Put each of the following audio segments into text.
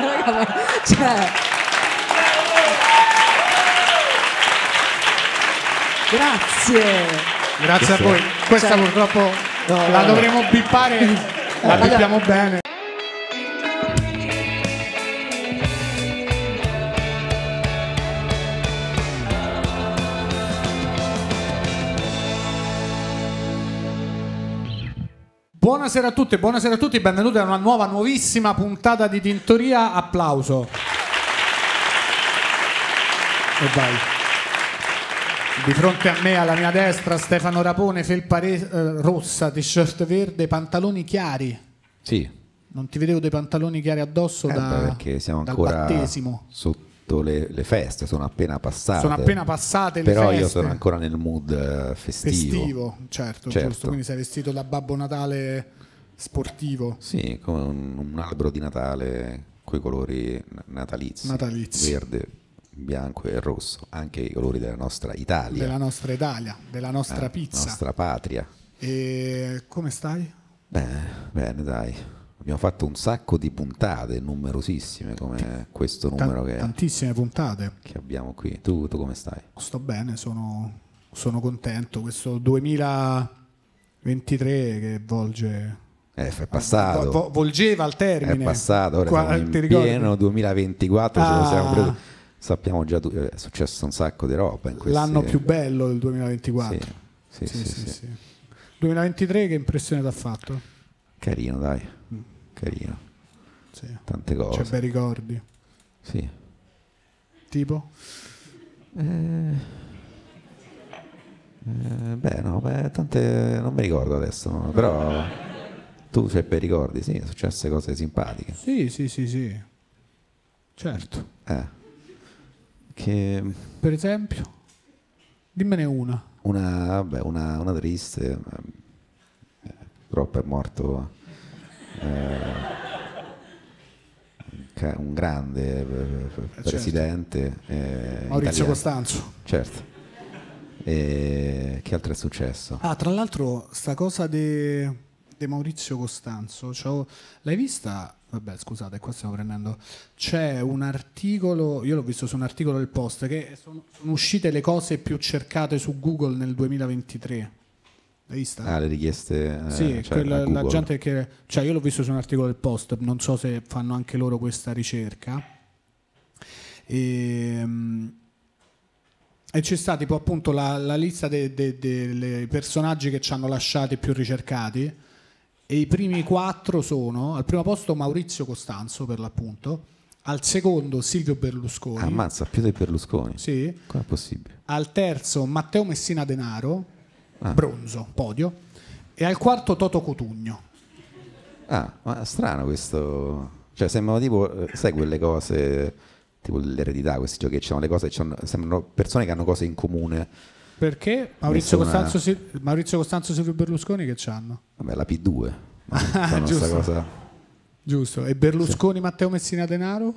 Raga, cioè... Grazie. Grazie a voi. Questa Cioè- purtroppo No, la no. dovremo bippare, la Allora- bippiamo bene. Buonasera a tutti, buonasera a tutti, benvenuti a una nuova, nuovissima puntata di Tintoria. Applauso. E vai. Di fronte a me, alla mia destra, Stefano Rapone, felpa re- eh, rossa, t-shirt verde, pantaloni chiari. Sì, Non ti vedevo dei pantaloni chiari addosso eh, da, perché siamo dal ancora battesimo. sotto le, le feste, sono appena passate. Sono appena passate le Però feste. io sono ancora nel mood eh, festivo. Festivo, certo, Certo. giusto. Quindi sei vestito da Babbo Natale sportivo. Sì, come un, un albero di Natale con i colori natalizi. Natalizi. Verde, bianco e rosso. Anche i colori della nostra Italia. Della nostra Italia, della nostra eh, pizza. nostra patria. E come stai? Bene, bene, dai. Abbiamo fatto un sacco di puntate, numerosissime, come questo numero che, Tantissime puntate. che abbiamo qui. Tu, tu come stai? Sto bene, sono, sono contento. Questo 2023 che volge. Eh, è passato. vo- volgeva al termine. È passato, ora Qua- siamo in pieno 2024, ce lo Ah. preso- sappiamo già, tu- è successo un sacco di roba questi... L'anno più bello del 2024. Sì, sì, sì, sì. sì. 2023 che impressione ti ha fatto? Carino, dai, carino, Sì. tante cose. C'è bei ricordi. Sì. Tipo? Eh, beh, no, beh, tante... non mi ricordo adesso, no, però tu c'hai bei ricordi, sì, sono successe cose simpatiche. Sì, sì, sì, sì. Certo. Eh. Che Per esempio? Dimmene una. una, vabbè, una, una triste, eh, purtroppo è morto eh, un grande eh, certo. presidente eh, Maurizio italiano. Costanzo. Certo. E che altro è successo? Ah, tra l'altro, sta cosa di Maurizio Costanzo, c'ho- l'hai vista? Vabbè, scusate, qua stiamo prendendo. C'è un articolo, io l'ho visto su un articolo del Post, che sono, sono uscite le cose più cercate su Google nel 2023. L'hai vista? Ah, le richieste... eh, Sì, cioè, quella- la gente che. Cioè, io l'ho visto su un articolo del Post, non so se fanno anche loro questa ricerca. E, mm, e c'è stata tipo appunto la, la lista dei de, dei personaggi che ci hanno lasciati più ricercati. E i primi quattro sono al primo posto Maurizio Costanzo, per l'appunto, al secondo Silvio Berlusconi, ammazza, più dei Berlusconi. sì, Com'è possibile? al terzo Matteo Messina Denaro, Ah. bronzo, podio, e al quarto Toto Cotugno. Ah, ma strano questo. Cioè, sembrano tipo, eh, sai, quelle cose, tipo l'eredità, questi giochi che hanno le cose, sembrano persone che hanno cose in comune. Perché Maurizio Nessuna- Costanzo, Sil- Maurizio Costanzo Silvio Berlusconi che c'hanno? Vabbè, la P2. ma fanno sta giusto. cosa. Giusto. E Berlusconi, Matteo Messina Denaro?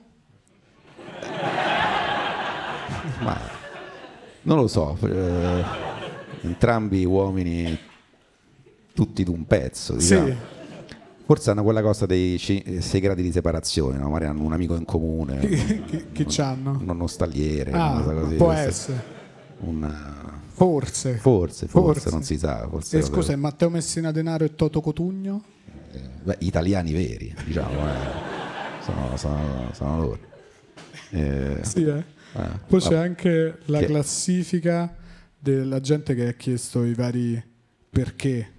Ma non lo so. eh, entrambi uomini, tutti d'un pezzo. Diciamo. Sì. Forse hanno quella cosa dei 6 gradi di separazione, no? magari hanno un amico in comune. Chi, chi c'hanno? Un nonno stagliere, Ah, così. può Forse- essere. una- Forse. Forse, forse, Forse. non si sa. Forse E scusa, e Matteo Messina Denaro e Toto Cotugno? Beh, italiani veri, diciamo, eh. sono, sono- sono loro. Eh, Sì, eh. eh, Poi c'è anche la Che- classifica della gente che ha chiesto i vari perché.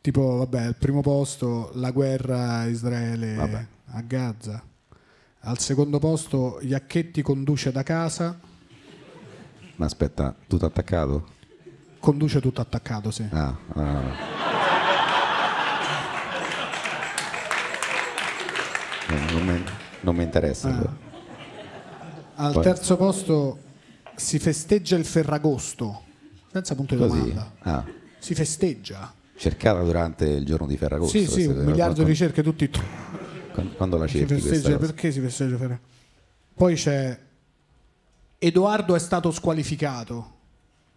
Tipo, vabbè, al primo posto la guerra Israele Vabbè. a Gaza. Al secondo posto Iacchetti conduce da casa, Ma aspetta, tutto attaccato? conduce tutto attaccato, sì. Ah, ah. Eh, non, mi, non mi interessa. Ah. Al Poi- terzo posto si festeggia il Ferragosto, senza punto di Così? domanda. Ah, Si festeggia. cercata durante il giorno di Ferragosto. Sì, sì, un miliardo di ricerche, tutti... quando- quando la Si cerchi questa festeggia, perché si festeggia Ferragosto? Poi c'è Edoardo è stato squalificato.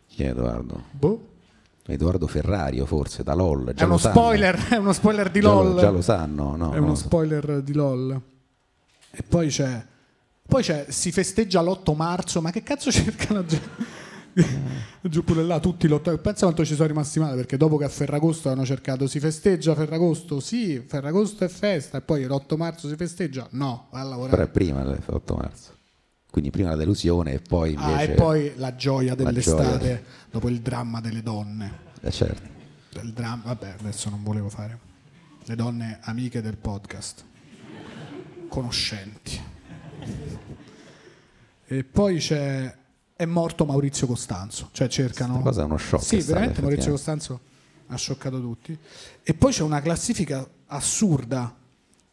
Chi è Edoardo? Boh. Edoardo Ferrario forse, da LOL. È uno spoiler, è uno spoiler di Già lo- LOL. Già lo sanno, no? è uno spoiler di LOL. E poi c'è, poi c'è, si festeggia l'8 marzo, ma che cazzo cercano giù, giù pure là tutti l'8 Pensa quanto ci sono rimasti male, perché dopo che a Ferragosto hanno cercato si festeggia Ferragosto, sì, Ferragosto è festa, e poi l'8 marzo si festeggia, no, va a Però lavorare. è prima l'8 marzo. Quindi prima la delusione e poi invece... Ah, e poi la gioia La dell'estate, gioia. dopo il dramma delle donne. Eh, certo. Il dramma, vabbè, adesso non volevo fare. Le donne amiche del podcast, conoscenti. E poi c'è. È morto Maurizio Costanzo, cioè cercano. Questa cosa è uno shock, Sì, veramente Maurizio. Costanzo ha scioccato tutti. E poi c'è una classifica assurda.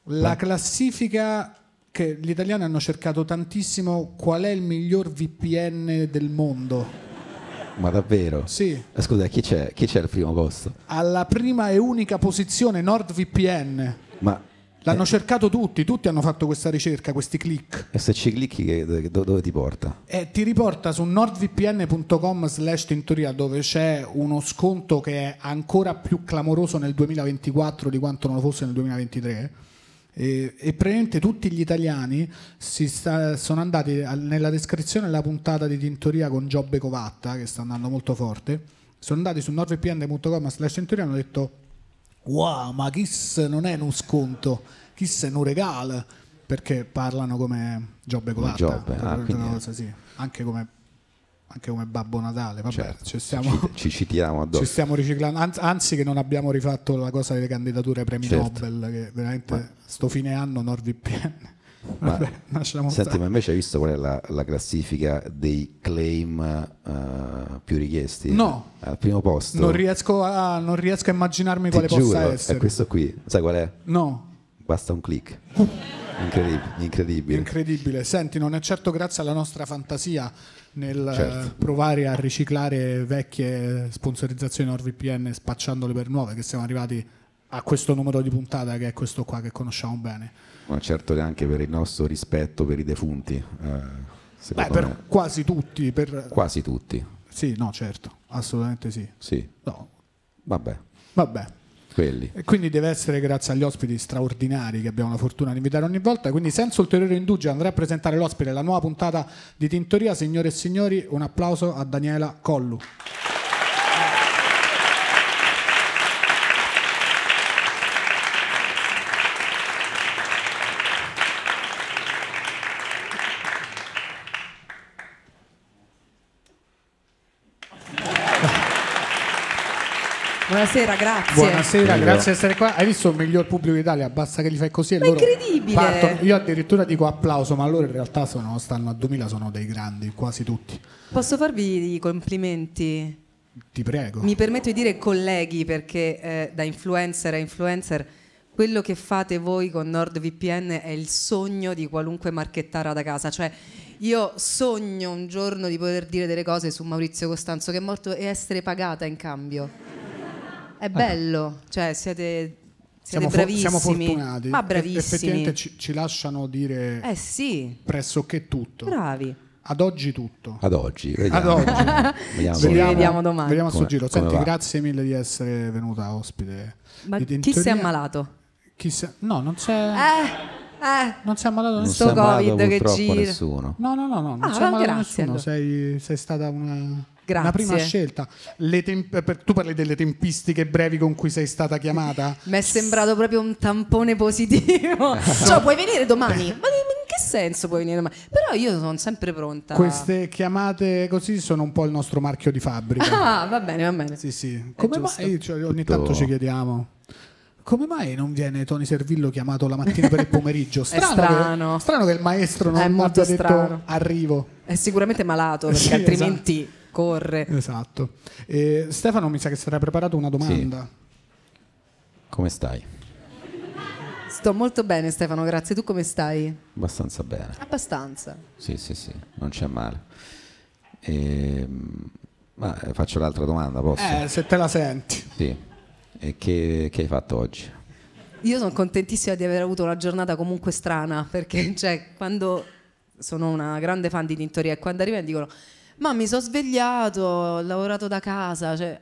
La classifica che gli italiani hanno cercato tantissimo qual è il miglior VPN del mondo. Ma davvero? Sì, Eh, Scusa, chi c'è? Chi c'è al primo posto? alla prima e unica posizione NordVPN. Ma L'hanno cercato tutti, tutti hanno fatto questa ricerca, questi click. e se ci clicchi che- dove, dove ti porta? E ti riporta su nordvpn.com slash tintoria dove c'è uno sconto che è ancora più clamoroso nel 2024 di quanto non lo fosse nel 2023. E, e praticamente tutti gli italiani si sta- sono andati nella descrizione della puntata di Tintoria con Giobbe Covatta, che sta andando molto forte. Sono andati su nordvpn.com slash tintoria e hanno detto wow ma Kiss non è uno sconto Kiss è un regalo perché parlano come Giobbe Covatta Giobbe, ah, cosa, sì. anche, come, anche come Babbo Natale vabbè Certo. ci, stiamo, Ci citiamo addosso. ci stiamo riciclando anzi, anzi che non abbiamo rifatto la cosa delle candidature ai premi Certo. Nobel che veramente sto fine anno NordVPN Ma- vabbè Senti, ma invece hai visto qual è la, la classifica dei claim eh, più richiesti? No. Al primo posto. non riesco, a, non riesco a immaginarmi Ti quale giuro, possa è essere questo qui. Sai qual è? no Basta un click. Incredibile. incredibile. Incredibile, senti, non è certo grazie alla nostra fantasia nel Certo. eh, provare a riciclare vecchie sponsorizzazioni NordVPN spacciandole per nuove che siamo arrivati a questo numero di puntata che è questo qua che conosciamo bene. Ma certo neanche per il nostro rispetto per i defunti. eh, Beh, per me. quasi tutti, per... Quasi tutti. Sì, no, certo, assolutamente sì. Sì. No, Vabbè, vabbè. quelli. E quindi deve essere grazie agli ospiti straordinari che abbiamo la fortuna di invitare ogni volta. Quindi, senza ulteriore indugio, andrei a presentare l'ospite della nuova puntata di Tintoria. Signore e signori, un applauso a Daniela Collu. Buonasera, grazie. Buonasera, Prego. grazie di essere qua. Hai visto il miglior pubblico d'Italia? Basta che gli fai così e Ma è loro incredibile. partono. Io addirittura dico applauso, ma loro in realtà sono, stanno a 2000, sono dei grandi, quasi tutti. Posso farvi i complimenti? Ti prego. Mi permetto di dire colleghi perché eh, da influencer a influencer quello che fate voi con NordVPN è il sogno di qualunque marchettara da casa. Cioè io sogno un giorno di poter dire delle cose su Maurizio Costanzo che è morto e essere pagata in cambio. È bello, cioè siete, siete siamo, fo- bravissimi. siamo fortunati. Ma E- bravissimi. Effettivamente ci, ci lasciano dire Eh sì, pressoché tutto. bravi. Ad oggi tutto. Ad oggi. Ad Vediamo. oggi. Vediamo Ci come- rivediamo domani. Vediamo a sto Come- giro. come Senti, va? grazie mille di essere venuta ospite. Ma di chi si è ammalato? Chi si è- No, non si è, Eh, eh. non si è ammalato Non nessuno. si è ammalato Covid che gira. nessuno. No, no, no, no, non Ah, si è ammalato grazie, nessuno. allora. Sei, sei stata una, Grazie. una prima scelta. Le temp- per- tu parli delle tempistiche brevi con cui sei stata chiamata? Mi è sembrato proprio un tampone positivo. cioè, puoi venire domani. Ma in che senso puoi venire domani? Però io sono sempre pronta. Queste chiamate così sono un po' il nostro marchio di fabbrica. Ah, va bene, va bene. Sì, sì. Come mai cioè, ogni tanto ci chiediamo come mai non viene Tony Servillo chiamato la mattina per il pomeriggio? Strano, strano. Che, strano che il maestro non abbia detto strano. arrivo. È sicuramente malato perché Sì, altrimenti corre. Esatto. E Stefano mi sa che sarà preparato una domanda. Come stai? Sto molto bene, Stefano, grazie. Tu come stai? Abbastanza bene. Abbastanza. Sì, sì, sì, non c'è male. Ehm, ma eh, faccio l'altra domanda, posso? Eh, se te la senti. Sì. E che, che hai fatto oggi? Io sono contentissima di aver avuto una giornata comunque strana perché cioè, quando sono una grande fan di Tintoria e quando arrivano dicono ma mi sono svegliato, ho lavorato da casa, cioè,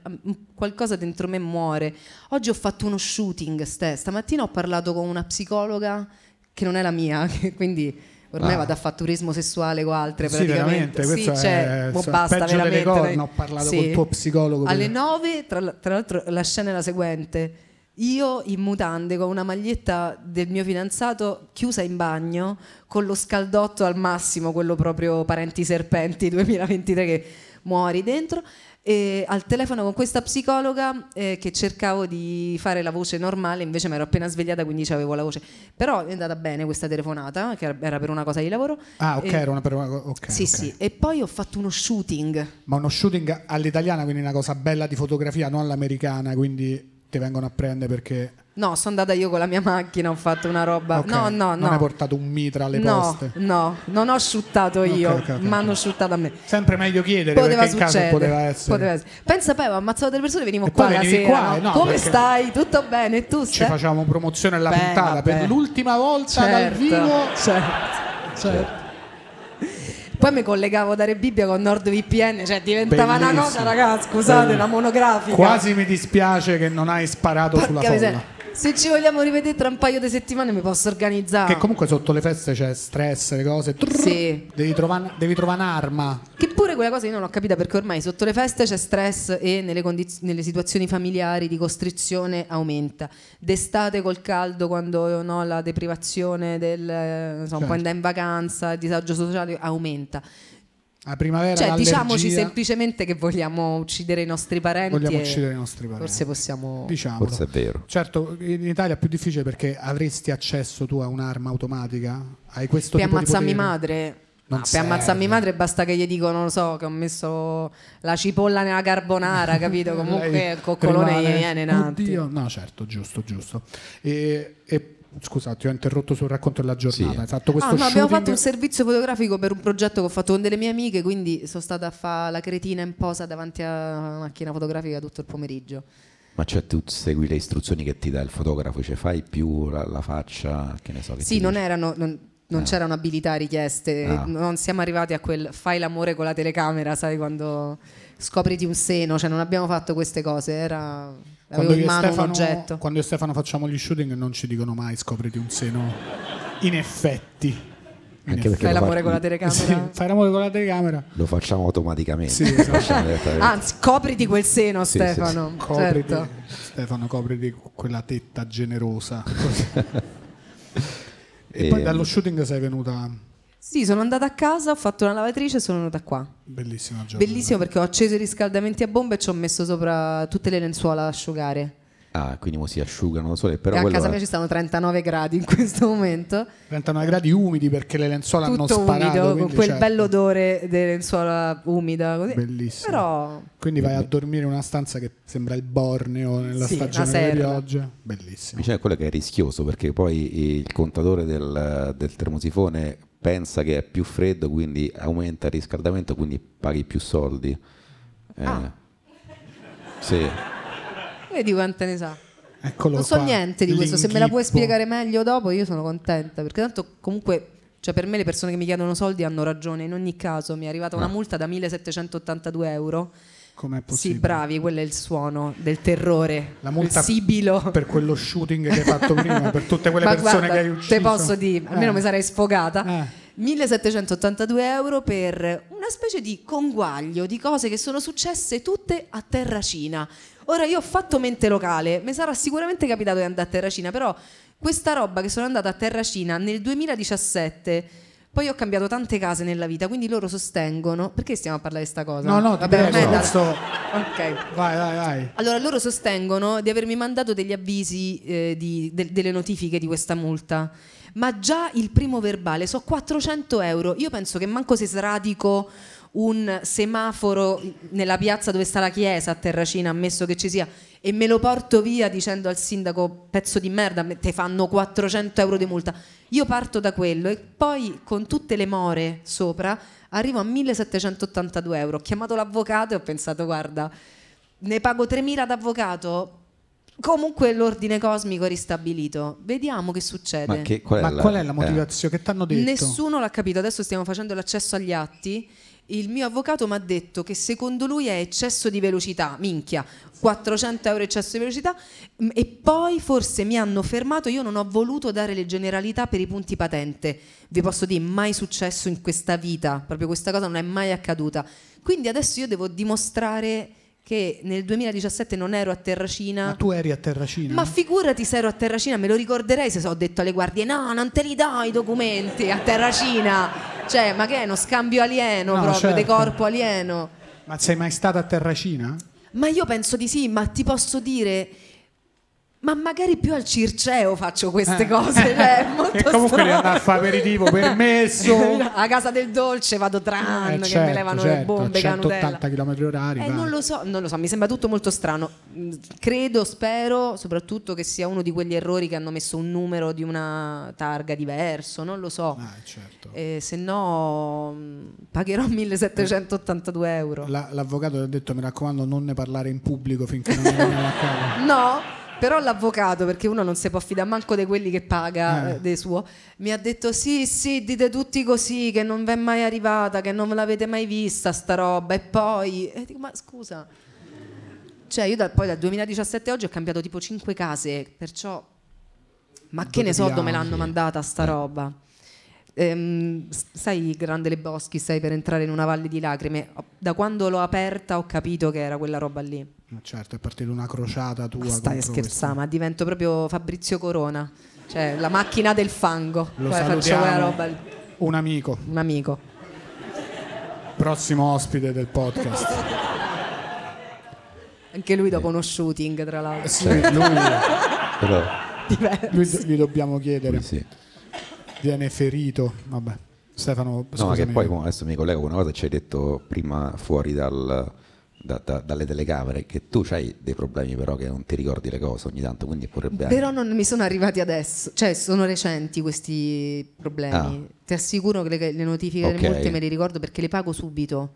qualcosa dentro me muore. Oggi ho fatto uno shooting, Ste. stamattina ho parlato con una psicologa che non è la mia, quindi ormai Ah. vado a fare turismo sessuale con altre Sì, praticamente. sì, cioè, è- boh, so- basta, peggio veramente. corna, ho parlato col tuo psicologo Alle prima. 9, tra, l- tra l'altro la scena è la seguente. Io in mutande con una maglietta del mio fidanzato chiusa in bagno con lo scaldotto al massimo, quello proprio parenti serpenti 2023 che muori dentro e al telefono con questa psicologa eh, che cercavo di fare la voce normale, invece mi ero appena svegliata quindi avevo la voce. Però è andata bene questa telefonata, che era per una cosa di lavoro. Ah, ok, E- era una per ok, sì, ok. sì, e poi ho fatto uno shooting. Ma uno shooting all'italiana, quindi una cosa bella di fotografia, non all'americana, quindi ti vengono a prendere perché No, sono andata io con la mia macchina, ho fatto una roba. Ok, No, no, no. non hai portato un mitra alle no, poste. no, non ho shootato io, Ok, ok, ok. ma hanno shootato a me. Sempre meglio chiedere Poteva perché in caso succedere. poteva essere. poteva essere. Pensa poi, avevo ammazzato delle persone, venivo E qua la sera. qua, no? eh, no, Come stai? Tutto bene? Tu Ci stai? facciamo promozione alla Beh, puntata vabbè. per l'ultima volta dal Certo, vivo. certo. Cioè, Poi mi collegavo da Rebibbia con NordVPN, cioè diventava una Bellissimo. cosa, ragazzi, scusate, Bellissimo. una monografica. quasi mi dispiace che non hai sparato Porca sulla folla. Se ci vogliamo rivedere tra un paio di settimane mi posso organizzare. Che comunque sotto le feste c'è stress, le cose. Trrr, Sì. Devi trovare devi trovare un'arma. Che pure quella cosa io non ho capita perché ormai sotto le feste c'è stress e nelle, condiz- nelle situazioni familiari di costrizione aumenta. D'estate col caldo, quando no, la deprivazione del eh, non so, Certo. andare in vacanza, il disagio sociale aumenta. La primavera Cioè, l'allergia, diciamoci semplicemente che vogliamo uccidere i nostri parenti. vogliamo uccidere i nostri parenti. Forse possiamo. Diciamolo. Forse è vero. Certo, in Italia è più difficile perché avresti accesso tu a un'arma automatica? Hai questo per tipo di ammazzarmi madre. Ma per ammazzarmi madre basta che gli dico, non lo so, che ho messo la cipolla nella carbonara, capito? Comunque il coccolone rimane- gli viene in attimo. Oddio, no, certo, giusto, giusto. E, e scusa, ti ho interrotto sul racconto della giornata. Sì. Hai fatto questo Ah, no, abbiamo fatto un servizio fotografico per un progetto che ho fatto con delle mie amiche, quindi sono stata a fare la cretina in posa davanti a una macchina fotografica tutto il pomeriggio. Ma cioè tu segui le istruzioni che ti dà il fotografo, cioè fai più la, la faccia, che ne so. Che Sì, non dice. erano. Non, non Ah. c'erano abilità richieste, Ah. non siamo arrivati a quel fai l'amore con la telecamera, sai quando scopriti un seno, cioè non abbiamo fatto queste cose, era avevo Quando in mano un Stefano, oggetto. quando io e Stefano facciamo gli shooting non ci dicono mai scopriti un seno. In effetti. In Anche perché Fai l'amore fa- con la telecamera. Sì, fai l'amore con la telecamera. lo facciamo automaticamente. Sì, esatto. Facciamo. Anzi, copriti quel seno, Sì, sì, sì. Stefano. Copriti, certo. Stefano, copriti quella tetta generosa. E E- poi dallo shooting sei venuta Sì, sono andata a casa, ho fatto una lavatrice e sono venuta qua. bellissima giornata. Bellissimo perché ho acceso i riscaldamenti a bomba e ci ho messo sopra tutte le lenzuola da asciugare. Ah, quindi mo si asciugano da sole, però e a casa è- mia ci stanno 39 gradi in questo momento. 39 gradi umidi perché le lenzuola hanno Tutto sparato. umido, con quel certo. bello odore delle lenzuola umida. Così. Bellissimo. Però Quindi vai a dormire in una stanza che sembra il Borneo nella Sì, stagione delle piogge. Bellissimo. Cioè, quello che è rischioso perché poi il contatore del, del termosifone pensa che è più freddo, quindi aumenta il riscaldamento, quindi paghi più soldi. Eh, Ah. Sì. Vedi quante ne sa. Eccolo Non so qua, niente di questo, se me la puoi spiegare meglio dopo io sono contenta, perché tanto comunque cioè per me le persone che mi chiedono soldi hanno ragione, in ogni caso mi è arrivata una Ah. multa da 1782 euro. Com'è Sì, possibile? bravi, quello è il suono del terrore, La multa il sibilo. per quello shooting che hai fatto prima, per tutte quelle Ma persone guarda, che hai ucciso. Te posso dire, almeno Eh. mi sarei sfogata. Eh. 1782 euro per una specie di conguaglio di cose che sono successe tutte a Terracina. Ora io ho fatto mente locale, mi sarà sicuramente capitato di andare a Terracina, però questa roba che sono andata a Terracina nel 2017, poi ho cambiato tante case nella vita, quindi loro sostengono, perché stiamo a parlare di sta cosa? No, no, ti prego, andata- questo- Ok. Vai, vai, vai. Allora, loro sostengono di avermi mandato degli avvisi, eh, di- de- delle notifiche di questa multa, ma già il primo verbale so 400 euro. Io penso che manco se sradico un semaforo nella piazza dove sta la chiesa a Terracina, ammesso che ci sia, e me lo porto via dicendo al sindaco pezzo di merda, me- te fanno 400 euro di multa. Io parto da quello e poi con tutte le more sopra arrivo a 1782 euro. Ho chiamato l'avvocato e ho pensato, guarda, ne pago 3.000 d'avvocato, Comunque l'ordine cosmico è ristabilito. Vediamo che succede. Ma, che, qual, è Ma la, qual è la eh, motivazione che ti hanno detto? Nessuno l'ha capito, adesso stiamo facendo l'accesso agli atti. Il mio avvocato mi ha detto che secondo lui è eccesso di velocità, minchia, 400 euro eccesso di velocità m- e poi forse mi hanno fermato, io non ho voluto dare le generalità per i punti patente, vi posso dire mai successo in questa vita, proprio questa cosa non è mai accaduta. Quindi adesso io devo dimostrare che nel 2017 non ero a Terracina. Ma tu eri a Terracina? Ma figurati se ero a Terracina, me lo ricorderei se ho detto alle guardie: no, non te li do i documenti a Terracina. Cioè, ma che è uno scambio alieno No, proprio, di certo. corpo alieno. Ma sei mai stata a Terracina? Ma io penso di sì, ma ti posso dire. Ma magari più al Circeo faccio queste Eh. cose. Cioè, è molto e comunque devi andare a fare aperitivo permesso. a casa del dolce vado tran Eh, che certo, mi levano le certo, bombe a canutella. 180 km orari. Eh, non lo so, non lo so, mi sembra tutto molto strano. Mm, Credo, spero, soprattutto che sia uno di quegli errori che hanno messo un numero di una targa diverso, non lo so. Ah, certo. Eh, se no mm, pagherò 1782 euro. La- l'avvocato ti ha detto mi raccomando non ne parlare in pubblico finché non ne viene a capo. No, però l'avvocato, perché uno non si può fidare manco di quelli che paga Eh. eh, dei suo, mi ha detto sì, sì, dite tutti così, che non vi è mai arrivata, che non ve l'avete mai vista sta roba. E poi, e dico, ma scusa, cioè io da- poi dal 2017 a oggi ho cambiato tipo 5 case, perciò, ma che ne so dove l'hanno sì. mandata sta roba. Ehm, sai, Grande Le Boschi, stai per entrare in una valle di lacrime. Da quando l'ho aperta ho capito che era quella roba lì. Ma certo, è partita una crociata tua. Ma stai scherzare, ma divento proprio Fabrizio Corona, cioè la macchina del fango. Lo Poi faccio quella roba, lì. Un amico, un amico. prossimo ospite del podcast. Anche lui dopo uno shooting, tra l'altro. Sì, lui, Però, lui gli dobbiamo chiedere. sì. Viene ferito. Vabbè. Stefano, No, ma che scusami. poi adesso mi collego con una cosa che ci hai detto prima fuori dal- da- da- dalle telecamere, che tu hai dei problemi però che non ti ricordi le cose ogni tanto, quindi potrebbe anche- Però non mi sono arrivati adesso, cioè sono recenti questi problemi. Ah. Ti assicuro che le, le notifiche Ok. delle multe me le ricordo perché le pago subito.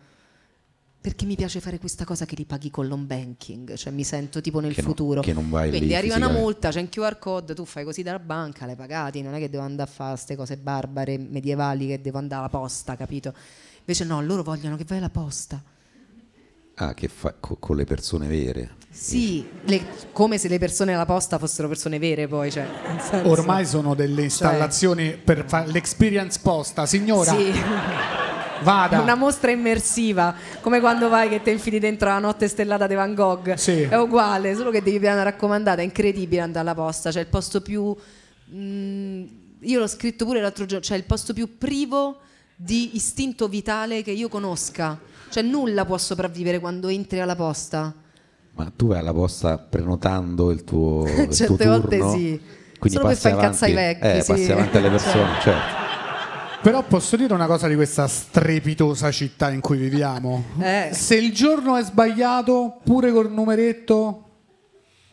Perché mi piace fare questa cosa che li paghi con l'home banking, cioè mi sento tipo nel Che futuro. che non vai Quindi lì arriva una multa, c'è un QR code, tu fai così dalla banca, l'hai pagati, non è che devo andare a fare queste cose barbare, medievali, che devo andare alla posta, capito? Invece no, loro vogliono che vai alla posta. Ah, che fa co- con le persone vere. Sì, le- come se le persone alla posta fossero persone vere poi, cioè, Ormai sono delle installazioni per fare l'experience posta. Signora, Sì. vada. Una mostra immersiva, come quando vai che ti infili dentro la notte stellata di Van Gogh. Sì. È uguale, solo che devi avere una raccomandata, è incredibile andare alla posta, cioè il posto più... mm, io l'ho scritto pure l'altro giorno, cioè il posto più privo di istinto vitale che io conosca. Cioè nulla può sopravvivere quando entri alla posta. Ma tu vai alla posta prenotando il tuo, il tuo Certe volte turno, sì. Quindi Solo per passi far incazzare i avanti- vecchi, Eh, sì. passi avanti alle persone, Cioè. certo. Però posso dire una cosa di questa strepitosa città in cui viviamo? Eh. Se il giorno è sbagliato, pure col numeretto,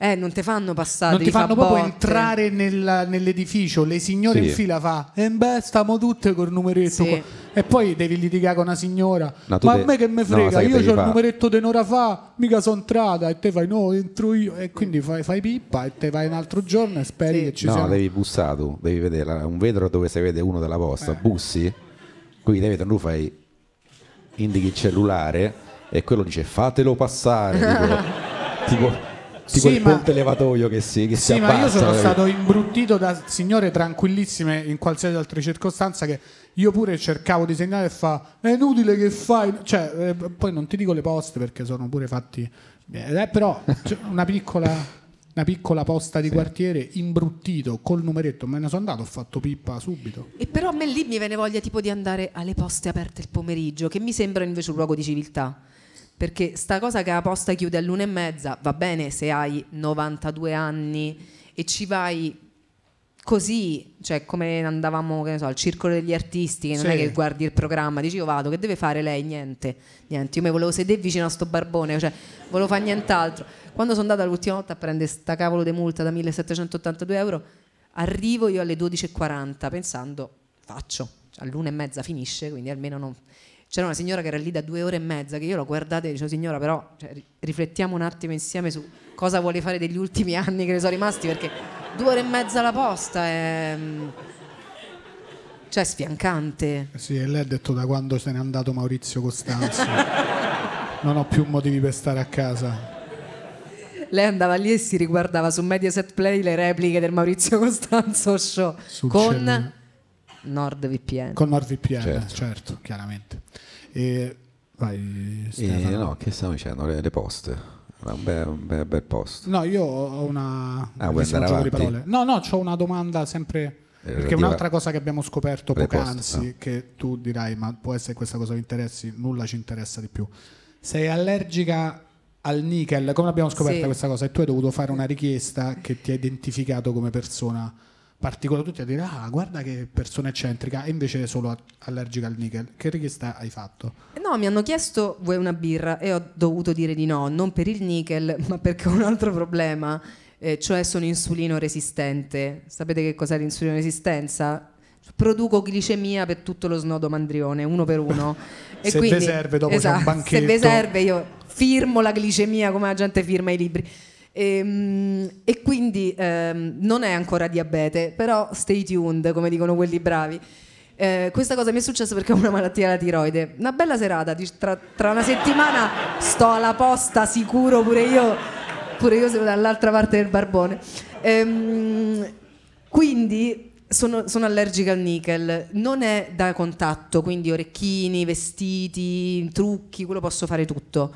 Eh, non ti fanno passare. non ti devi fa fanno proprio botte. entrare nel- nell'edificio. Le signore Sì. in fila fa, e beh, stiamo tutte col numeretto. Sì. E poi devi litigare con una signora. No, Ma de- a me che me no, frega, che io ho il fa- numeretto di un'ora fa, mica sono entrata. E te fai, no, entro io. E quindi fai, fai pippa e te vai un altro giorno e speri Sì. che ci no, sia. devi bussare tu, devi vedere un vetro dove si vede uno della Eh. posta, bussi, quindi devi tu fai indichi il cellulare e quello dice fatelo passare, tipo, tipo, tipo Sì, il ma- ponte levatoio che si, che si Sì, ma io abbassa, sono capito? stato imbruttito da signore tranquillissime in qualsiasi altra circostanza che io pure cercavo di segnare e fa è inutile che fai cioè eh, poi non ti dico le poste perché sono pure fatti eh, però una piccola una piccola posta di quartiere imbruttito col numeretto me ne sono andato ho fatto pippa subito E però a me lì mi viene voglia tipo di andare alle poste aperte il pomeriggio, che mi sembra invece un luogo di civiltà. Perché sta cosa che la posta chiude all'una e mezza va bene se hai 92 anni e ci vai così, cioè come andavamo che ne so, al circolo degli artisti, che non Sì. è che guardi il programma, dici io vado, che deve fare lei? Niente, niente. Io mi volevo sedere vicino a sto barbone, cioè volevo fare nient'altro. Quando sono andata l'ultima volta a prendere sta cavolo di multa da 1782 euro, arrivo io alle 12.40 pensando faccio, Cioè, all'una e mezza finisce, quindi almeno non... c'era una signora che era lì da due ore e mezza, che io l'ho guardata e dicevo, signora, però cioè, riflettiamo un attimo insieme su cosa vuole fare degli ultimi anni che ne sono rimasti, perché due ore e mezza alla posta è... Mm, cioè, sfiancante. Sì, e lei ha detto da quando se n'è andato Maurizio Costanzo. non ho più motivi per stare a casa. Lei andava lì e si riguardava su Mediaset Play le repliche del Maurizio Costanzo show Sul con cellulare. NordVPN. Con NordVPN, certo, Certo. chiaramente. E vai E, Stefano. no, che stiamo dicendo? Le, le poste. Un bel, un bel- bel posto. No, io ho una. Ah, vuoi andare parole. No, no, ho una domanda sempre. Eh, Perché un'altra cosa che abbiamo scoperto poc'anzi, ah. che tu dirai, ma può essere che questa cosa vi interessi, nulla ci interessa di più. Sei allergica al nickel, come l'abbiamo scoperta Sì. questa cosa? E tu hai dovuto fare una richiesta che ti ha identificato come persona particolare. Tutti a dire, ah, guarda che persona eccentrica, e invece solo allergica al nickel. Che richiesta hai fatto? No, mi hanno chiesto vuoi una birra e ho dovuto dire di no, non per il nickel, ma perché ho un altro problema, eh, cioè sono insulino resistente. Sapete che cos'è l'insulino resistenza? Produco glicemia per tutto lo snodo mandrione, uno per uno. Se vi serve, dopo c'è un esatto, banchetto. Se vi serve, io firmo la glicemia come la gente firma i libri. Ehm, E, quindi ehm, non è ancora diabete, però stay tuned, come dicono quelli bravi. Eh, questa cosa mi è successa perché ho una malattia alla tiroide. Una bella serata, tra, tra una settimana sto alla posta sicuro pure io, pure io sono dall'altra parte del barbone. Ehm, quindi sono, sono allergica al nickel, non è da contatto, quindi orecchini, vestiti, trucchi, quello posso fare tutto.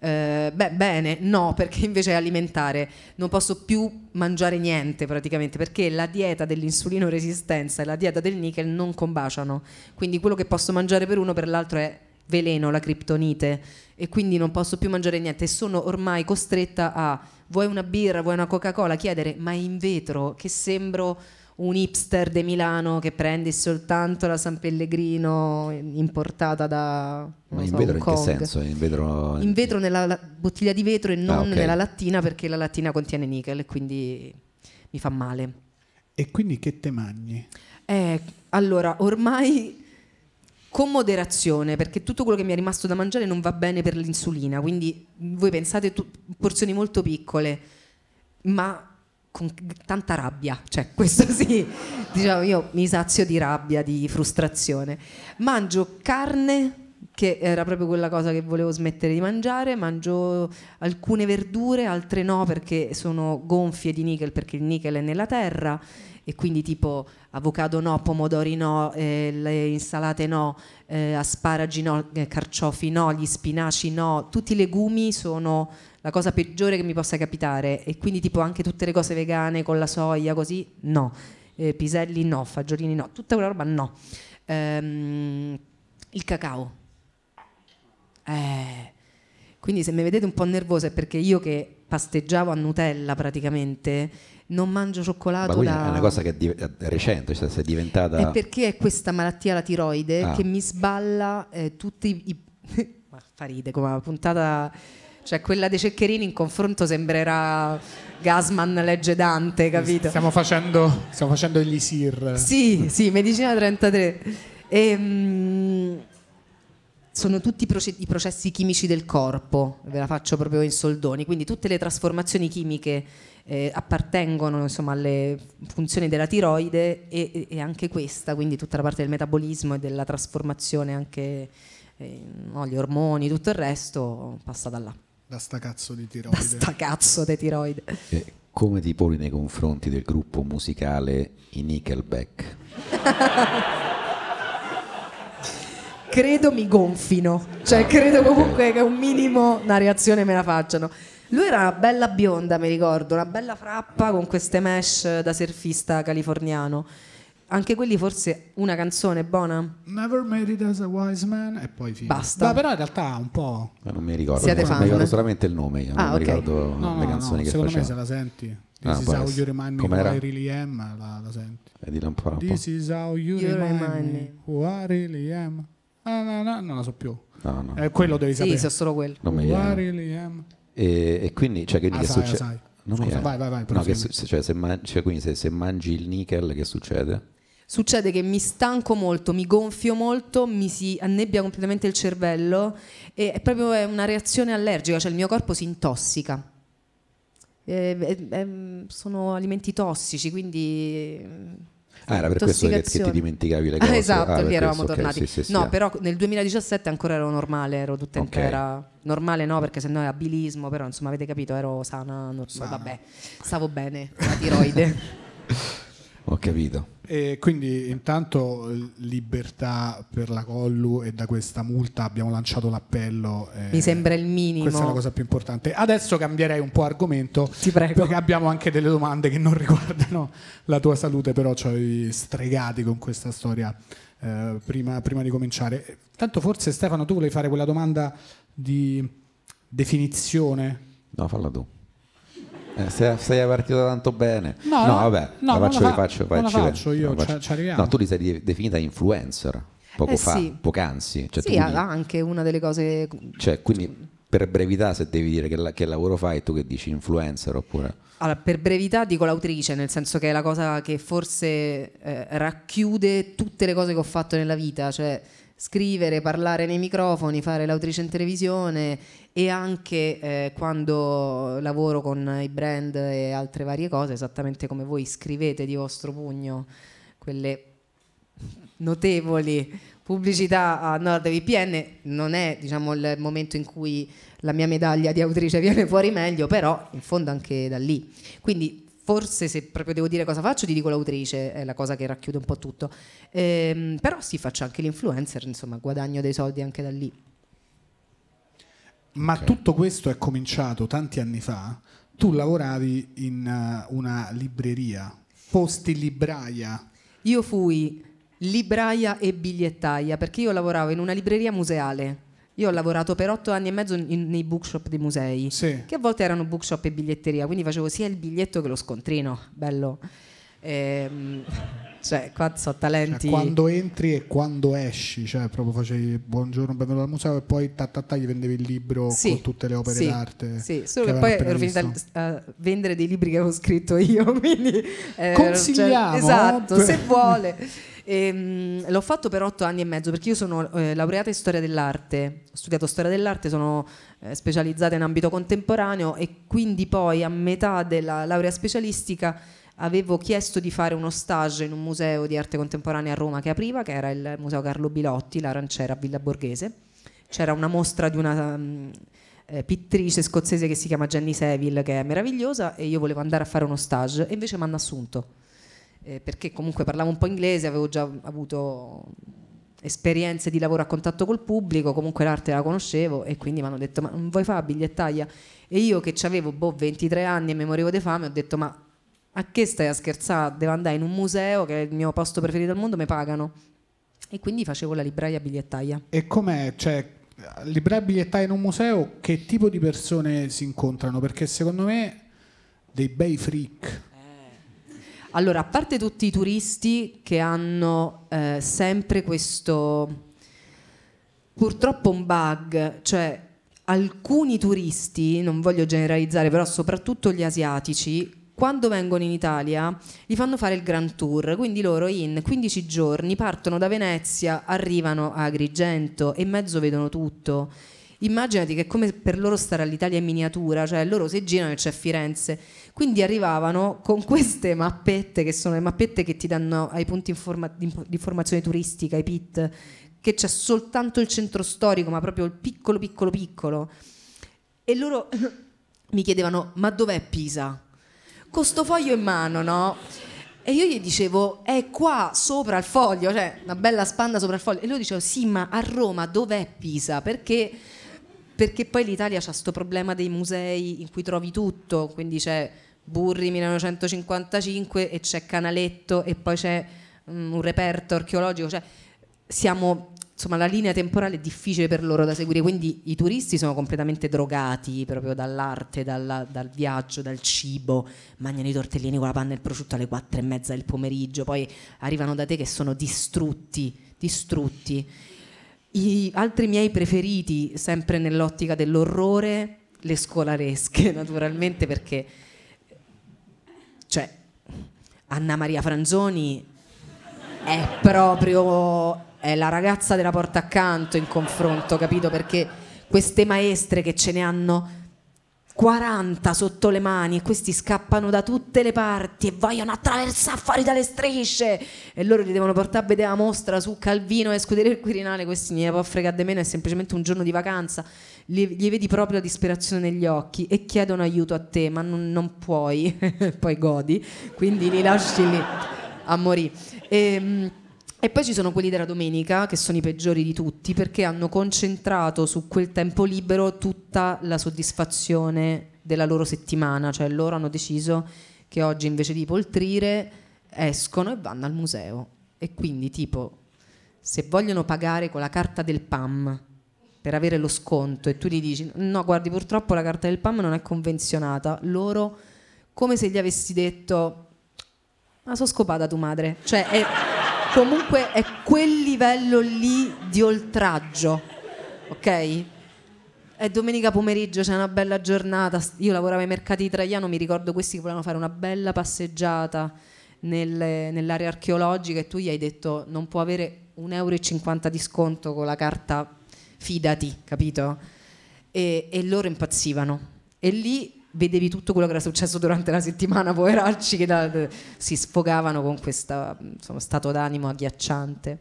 Eh, beh, bene, no, perché invece è alimentare, non posso più mangiare niente praticamente, perché la dieta dell'insulino resistenza e la dieta del nickel non combaciano. Quindi quello che posso mangiare per uno, per l'altro è veleno, la criptonite, e quindi non posso più mangiare niente. E sono ormai costretta a vuoi una birra, vuoi una Coca-Cola, chiedere, ma è in vetro, che sembro un hipster di Milano che prende soltanto la San Pellegrino importata da Ma in so, vetro in che senso? In vetro... In vetro nella la- bottiglia di vetro e non Ah, ok. nella lattina perché la lattina contiene nickel e quindi mi fa male. E quindi che te mangi? Eh, allora, ormai con moderazione, perché tutto quello che mi è rimasto da mangiare non va bene per l'insulina, quindi voi pensate tu- porzioni molto piccole, ma con tanta rabbia, cioè questo sì, diciamo io mi sazio di rabbia, di frustrazione. Mangio carne che era proprio quella cosa che volevo smettere di mangiare, mangio alcune verdure, altre no perché sono gonfie di nickel perché il nickel è nella terra. E quindi tipo avocado no, pomodori no, eh, le insalate no, eh, asparagi no, eh, carciofi no, gli spinaci no, tutti i legumi sono la cosa peggiore che mi possa capitare e quindi tipo anche tutte le cose vegane con la soia così no, Eh, piselli no, fagiolini no, tutta quella roba no. Ehm, il cacao. Eh, quindi se mi vedete un po' nervosa è perché io che pasteggiavo a Nutella praticamente non mangio Ma cioccolato da... è una cosa che è, di- è recente, cioè sei diventata... È perché è questa malattia alla tiroide Ah. che mi sballa eh, tutti i... Ma fa ride come la puntata... Cioè quella dei Ceccherini in confronto sembrerà Gasman legge Dante, capito? Stiamo facendo, stiamo facendo gli SIR. Sì, sì, medicina 33. Ehm, sono tutti i proce- i processi chimici del corpo, ve la faccio proprio in soldoni, quindi tutte le trasformazioni chimiche eh, appartengono insomma, alle funzioni della tiroide e, e- e anche questa, quindi tutta la parte del metabolismo e della trasformazione anche eh, no, gli ormoni, tutto il resto passa da là. Da sta cazzo di Da tiroide. sta cazzo di tiroide. E come ti poni nei confronti del gruppo musicale i Nickelback? credo mi gonfino, cioè credo comunque che un minimo una reazione me la facciano. Lui era una bella bionda, mi ricordo, una bella frappa con queste mesh da surfista californiano. Anche quelli forse una canzone buona? Never made it as a wise man e poi fine. Basta. Ma però in realtà un po'... Ma non mi ricordo, Siete mi fan? ricordo solamente il nome, io Ah, non mi ok. ricordo No, le no, canzoni no, che secondo me se la senti. Ah, This is può how you remind me Com'era? who I really am, la, la senti. Eh, dillo un po', un po'. This is how you, You remind, remind me who I really am. Ah, no, no, non la so più. No, no. Eh, quello devi Sì, sapere. so solo quello. Non mi who I really am. E, e quindi, cioè, quindi Ah, che sai, succede? sai. Non mi Scusa, viene. vai, vai, vai, No, che cioè, se, man- cioè, quindi se, se mangi il nickel, che succede? Succede che mi stanco molto, mi gonfio molto, mi si annebbia completamente il cervello e è proprio una reazione allergica, cioè il mio corpo si intossica. Eh, eh, eh, sono alimenti tossici, quindi Ah, era per questo che, che, ti dimenticavi le cose. Ah, esatto, ah, lì eravamo questo, tornati. Okay, sì, sì, no, sì. però nel 2017 ancora ero normale, ero tutta intera. Normale no, perché sennò è abilismo, però insomma avete capito, ero sana, nor- Sana. vabbè, stavo bene, la tiroide. Ho capito. E quindi intanto libertà per la Collu e da questa multa abbiamo lanciato l'appello. eh, Mi sembra il minimo. Questa è la cosa più importante. Adesso cambierei un po' argomento. Ti prego. Perché abbiamo anche delle domande che non riguardano la tua salute, però ci avevi stregati con questa storia eh, prima, prima di cominciare. Tanto forse Stefano tu volevi fare quella domanda di definizione. No, falla tu. Eh, sei, sei partito tanto bene. No, no, vabbè, no, la non faccio, la io, fa- faccio, non la faccio, faccio io, la ci- ci arriviamo. No, tu ti sei de- definita influencer poco Eh, fa, sì. poc'anzi. Cioè, tu sì, quindi- ha anche una delle cose. cioè, quindi per brevità, se devi dire che, la- che lavoro fai, tu che dici influencer oppure... Allora, per brevità dico l'autrice, nel senso che è la cosa che forse eh, racchiude tutte le cose che ho fatto nella vita, cioè scrivere, parlare nei microfoni, fare l'autrice in televisione e anche eh, quando lavoro con i brand e altre varie cose, esattamente come voi scrivete di vostro pugno quelle notevoli pubblicità a NordVPN, non è diciamo, il momento in cui la mia medaglia di autrice viene fuori meglio, però in fondo anche da lì. Quindi forse se proprio devo dire cosa faccio, ti dico l'autrice, è la cosa che racchiude un po' tutto. Ehm, però sì, faccio anche l'influencer, insomma, guadagno dei soldi anche da lì. Ma Ok. tutto questo è cominciato tanti anni fa. Tu lavoravi in eh, una libreria, posti libraia. Io fui libraia e bigliettaia perché io lavoravo in una libreria museale. Io ho lavorato per otto anni e mezzo in- nei bookshop dei musei, Sì. che a volte erano bookshop e biglietteria, quindi facevo sia il biglietto che lo scontrino, bello. Ehm, cioè, qua so Cioè, talenti. quando entri e quando esci, cioè proprio facevi buongiorno, benvenuto al museo e poi ta, ta, ta, gli vendevi il libro Sì, con tutte le opere sì, d'arte. Sì, solo che che, poi ero finita a vendere dei libri che avevo scritto io, quindi eh, Consigliamo, esatto, per- se vuole. Ehm, l'ho fatto per otto anni e mezzo perché io sono eh, laureata in storia dell'arte, ho studiato storia dell'arte, sono eh, specializzata in ambito contemporaneo e quindi poi a metà della laurea specialistica avevo chiesto di fare uno stage in un museo di arte contemporanea a Roma che apriva, che era il Museo Carlo Bilotti, l'Aranciera a Villa Borghese. C'era una mostra di una mm, eh, pittrice scozzese che si chiama Jenny Seville, che è meravigliosa, e io volevo andare a fare uno stage e invece mi hanno assunto. Eh, perché comunque parlavo un po' inglese, avevo già avuto esperienze di lavoro a contatto col pubblico, comunque l'arte la conoscevo e quindi mi hanno detto ma non vuoi fare bigliettaia? E io che avevo boh, 23 anni e mi morivo di fame ho detto ma a che stai a scherzare? Devo andare in un museo che è il mio posto preferito al mondo, mi pagano. E quindi facevo la libraia bigliettaia. E com'è? Cioè, libraia bigliettaia in un museo, che tipo di persone si incontrano? Perché secondo me dei bei freak. Allora, a parte tutti i turisti che hanno eh, sempre questo purtroppo un bug, cioè alcuni turisti, non voglio generalizzare, però soprattutto gli asiatici, quando vengono in Italia gli fanno fare il Grand Tour, quindi loro in 15 giorni partono da Venezia, arrivano a Agrigento e in mezzo vedono tutto. Immaginati che è come per loro stare all'Italia in miniatura, cioè loro si girano e c'è Firenze. Quindi arrivavano con queste mappette, che sono le mappette che ti danno ai punti informa- di inf- di informazione turistica, ai PIT, che c'è soltanto il centro storico, ma proprio il piccolo, piccolo, piccolo. E loro mi chiedevano, ma dov'è Pisa? Con sto foglio in mano, no? E io gli dicevo, è qua sopra il foglio, cioè una bella spanna sopra il foglio. E lui diceva, sì, ma a Roma dov'è Pisa? Perché, perché poi l'Italia ha questo problema dei musei in cui trovi tutto, quindi c'è Burri 1955 e c'è Canaletto e poi c'è mm, un reperto archeologico, cioè siamo insomma la linea temporale è difficile per loro da seguire, quindi i turisti sono completamente drogati proprio dall'arte, dalla- dal viaggio, dal cibo, mangiano i tortellini con la panna e il prosciutto alle quattro e mezza del pomeriggio, poi arrivano da te che sono distrutti, distrutti. I altri miei preferiti, sempre nell'ottica dell'orrore, le scolaresche, naturalmente, perché cioè Anna Maria Franzoni è proprio è la ragazza della porta accanto in confronto, capito? Perché queste maestre che ce ne hanno 40 sotto le mani e questi scappano da tutte le parti e vogliono attraversare fuori dalle strisce e loro li devono portare a vedere la mostra su Calvino e Scuderia il Quirinale, questi ne può fregare di meno, è semplicemente un giorno di vacanza, gli, gli, vedi proprio la disperazione negli occhi e chiedono aiuto a te, ma non, non puoi, poi godi, quindi li lasci lì a morire. E, ehm, e poi ci sono quelli della domenica, che sono i peggiori di tutti, perché hanno concentrato su quel tempo libero tutta la soddisfazione della loro settimana, cioè loro hanno deciso che oggi invece di poltrire escono e vanno al museo. E quindi tipo, se vogliono pagare con la carta del PAM per avere lo sconto e tu gli dici no guardi purtroppo la carta del PAM non è convenzionata, loro come se gli avessi detto ma sono scopata tu madre, cioè è comunque è quel livello lì di oltraggio, ok? È domenica pomeriggio, c'è una bella giornata, io lavoravo ai mercati di Traiano, mi ricordo questi che volevano fare una bella passeggiata nelle, nell'area archeologica e tu gli hai detto non può avere 1,50 euro di sconto con la carta fidati, capito? E, e loro impazzivano. E lì vedevi tutto quello che era successo durante la settimana, poveracci che da, si sfogavano con questo stato d'animo agghiacciante.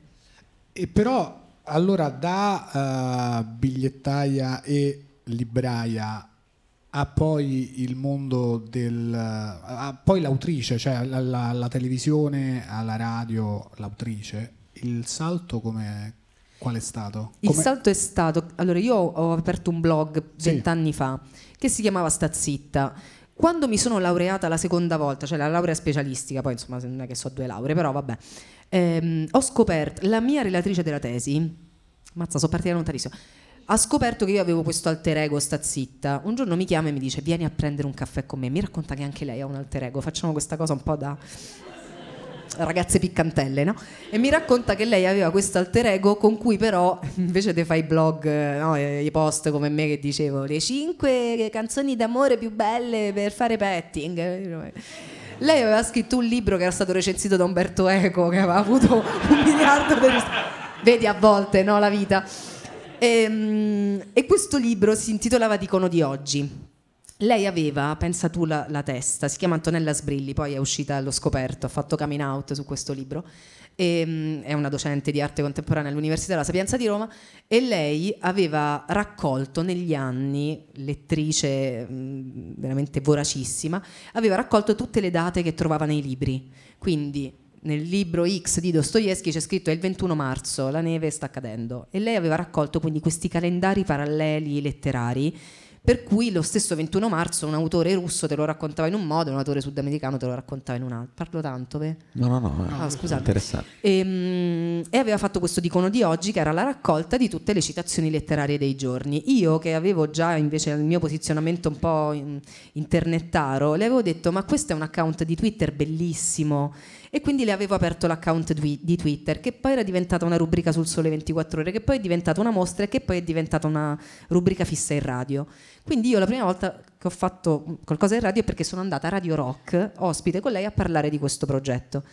E però allora da uh, bigliettaia e libraia a poi il mondo del a poi l'autrice, cioè la, la, la televisione, alla radio, l'autrice, il salto come qual è stato? Il salto è stato, allora io ho aperto un blog vent'anni sì. fa che si chiamava Sta zitta. Quando mi sono laureata la seconda volta, cioè la laurea specialistica, poi insomma non è che so due lauree, però vabbè, ehm, ho scoperto, la mia relatrice della tesi, mazza, sono partita lontanissimo, ha scoperto che io avevo questo alter ego, sta zitta. Un giorno mi chiama e mi dice vieni a prendere un caffè con me, mi racconta che anche lei ha un alter ego, facciamo questa cosa un po' da ragazze piccantelle, no? E mi racconta che lei aveva questo alter ego con cui però invece di fare i blog, no, i post come me che dicevo, le cinque canzoni d'amore più belle per fare petting. Lei aveva scritto un libro che era stato recensito da Umberto Eco, che aveva avuto un miliardo di... Vedi a volte, no, la vita. E, ehm, e questo libro si intitolava Dicono di oggi lei aveva, pensa tu, la, la, testa, si chiama Antonella Sbrilli, poi è uscita allo scoperto, ha fatto coming out su questo libro, e, um, è una docente di arte contemporanea all'Università della Sapienza di Roma e lei aveva raccolto negli anni, lettrice um, veramente voracissima, aveva raccolto tutte le date che trovava nei libri, quindi nel libro X di Dostoevsky c'è scritto è il 21 marzo, la neve sta cadendo e lei aveva raccolto quindi questi calendari paralleli letterari per cui lo stesso 21 marzo un autore russo te lo raccontava in un modo, un autore sudamericano te lo raccontava in un altro. Parlo tanto, beh? No, no, no. Ah, scusate. Interessante. E, um, e, aveva fatto questo dicono di oggi, che era la raccolta di tutte le citazioni letterarie dei giorni. Io, che avevo già invece il mio posizionamento un po' in, internettaro, le avevo detto: Ma questo è un account di Twitter bellissimo e quindi le avevo aperto l'account di Twitter, che poi era diventata una rubrica sul Sole 24 Ore, che poi è diventata una mostra e che poi è diventata una rubrica fissa in radio. Quindi io la prima volta che ho fatto qualcosa in radio è perché sono andata a Radio Rock, ospite con lei, a parlare di questo progetto.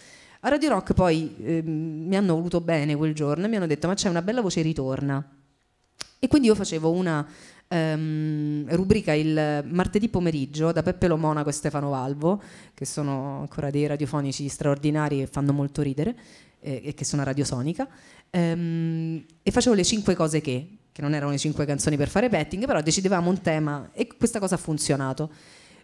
A Radio Rock poi eh, mi hanno voluto bene quel giorno e mi hanno detto ma c'è una bella voce ritorna. E quindi io facevo una ehm, rubrica il martedì pomeriggio da Peppe Lo Monaco e Stefano Valvo, che sono ancora dei radiofonici straordinari e fanno molto ridere, eh, e che sono a Radiosonica, ehm, e facevo le cinque cose che, che non erano le cinque canzoni per fare petting, però decidevamo un tema e questa cosa ha funzionato.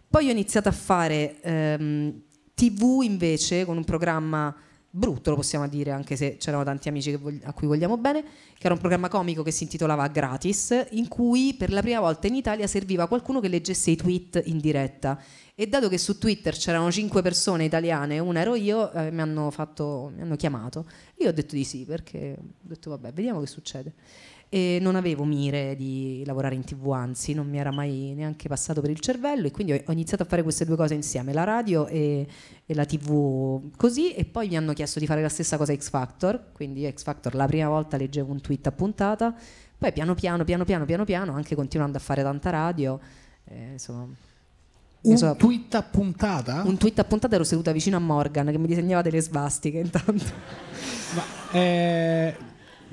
Poi ho iniziato a fare ehm, TV invece con un programma brutto lo possiamo dire anche se c'erano tanti amici a cui vogliamo bene che era un programma comico che si intitolava Gratis in cui per la prima volta in Italia serviva qualcuno che leggesse i tweet in diretta. E dato che su Twitter c'erano cinque persone italiane una ero io eh, mi, hanno fatto, mi hanno chiamato. Io ho detto di sì perché ho detto vabbè vediamo che succede e non avevo mire di lavorare in tv, anzi non mi era mai neanche passato per il cervello e quindi ho iniziato a fare queste due cose insieme, la radio e, e la tv così e poi mi hanno chiesto di fare la stessa cosa X Factor, quindi X Factor la prima volta leggevo un tweet a puntata, poi piano piano, piano piano, piano piano, anche continuando a fare tanta radio, eh, insomma Un so- tweet a puntata? un tweet a puntata ero seduta vicino a Morgan che mi disegnava delle svastiche intanto. Ma, eh,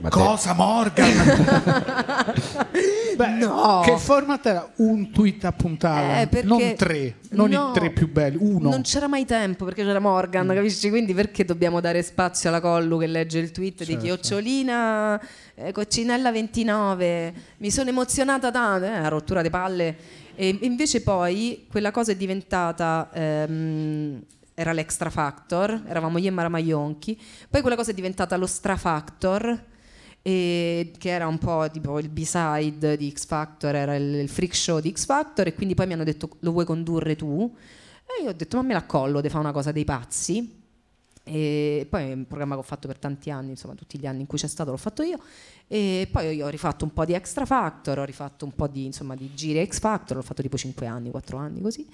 Ma te- cosa Morgan? Beh, No. Che format era? Un tweet a puntata, Eh, non tre, non No, i tre più belli, uno. Non c'era mai tempo perché c'era Morgan, capisci? Quindi perché dobbiamo dare spazio alla Collu che legge il tweet di Certo. Chiocciolina, eh, Coccinella 29, mi sono emozionata tanto, eh, una rottura di palle. E invece poi quella cosa è diventata... ehm, era l'extra factor, eravamo io e Mara Maionchi, poi quella cosa è diventata lo stra factor, e che era un po' tipo il B-side di X Factor, era il, il freak show di X Factor e quindi poi mi hanno detto lo vuoi condurre tu? E io ho detto ma me la collo, di fare una cosa dei pazzi. E poi è un programma che ho fatto per tanti anni, insomma tutti gli anni in cui c'è stato l'ho fatto io. E poi io ho rifatto un po' di Extra Factor, ho rifatto un po' di, insomma, di giri X Factor, l'ho fatto tipo 5 anni, 4 anni così.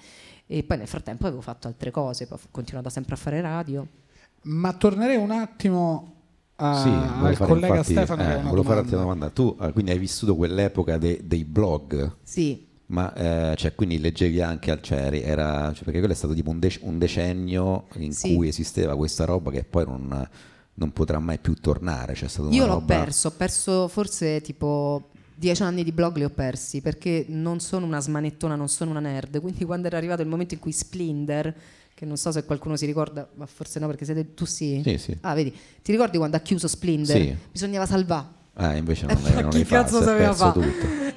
E poi nel frattempo avevo fatto altre cose, poi ho continuato sempre a fare radio. Ma tornerei un attimo a- Sì, volevo al fare collega infatti- Stefano eh, volevo farti una domanda. Tu eh, quindi hai vissuto quell'epoca de- dei blog, Sì, ma eh, cioè, quindi leggevi anche al cioè, eri- era, cioè, perché quello è stato tipo un, dec- un decennio in Sì. cui esisteva questa roba che poi non, non potrà mai più tornare. Una Io l'ho roba- perso, ho perso forse tipo dieci anni di blog li ho persi perché non sono una smanettona, non sono una nerd. Quindi quando era arrivato il momento in cui Splinter, che non so se qualcuno si ricorda, ma forse no perché siete tu sì. Sì, sì. Ah, vedi, ti ricordi quando ha chiuso Splinter? Sì. Bisognava salvare. Ah, invece non, Ma non chi cazzo è sapeva fa? tutto.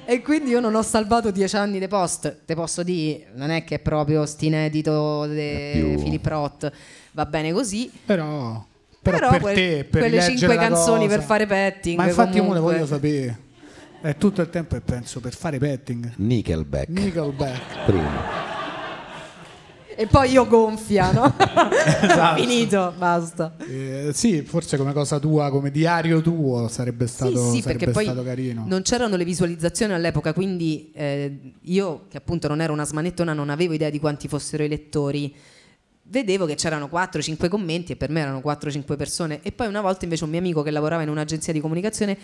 E quindi io non ho salvato dieci anni di post. Te posso dire, non è che è proprio st'inedito di Philip Roth. Va bene così. Però, però, Però per quel- te, per quelle cinque canzoni cosa- per fare petting, Ma infatti io me le comunque. voglio sapere. È tutto il tempo e penso per fare petting. Nickelback, Nickelback. primo. E poi io gonfia, no? Esatto. Finito, basta. Eh, sì, forse come cosa tua, come diario tuo sarebbe stato, sì, sì, sarebbe perché poi stato carino. non c'erano le visualizzazioni all'epoca, quindi eh, io, che appunto non ero una smanettona, non avevo idea di quanti fossero i lettori. Vedevo che c'erano 4-5 commenti e per me erano 4-5 persone. E poi una volta invece un mio amico che lavorava in un'agenzia di comunicazione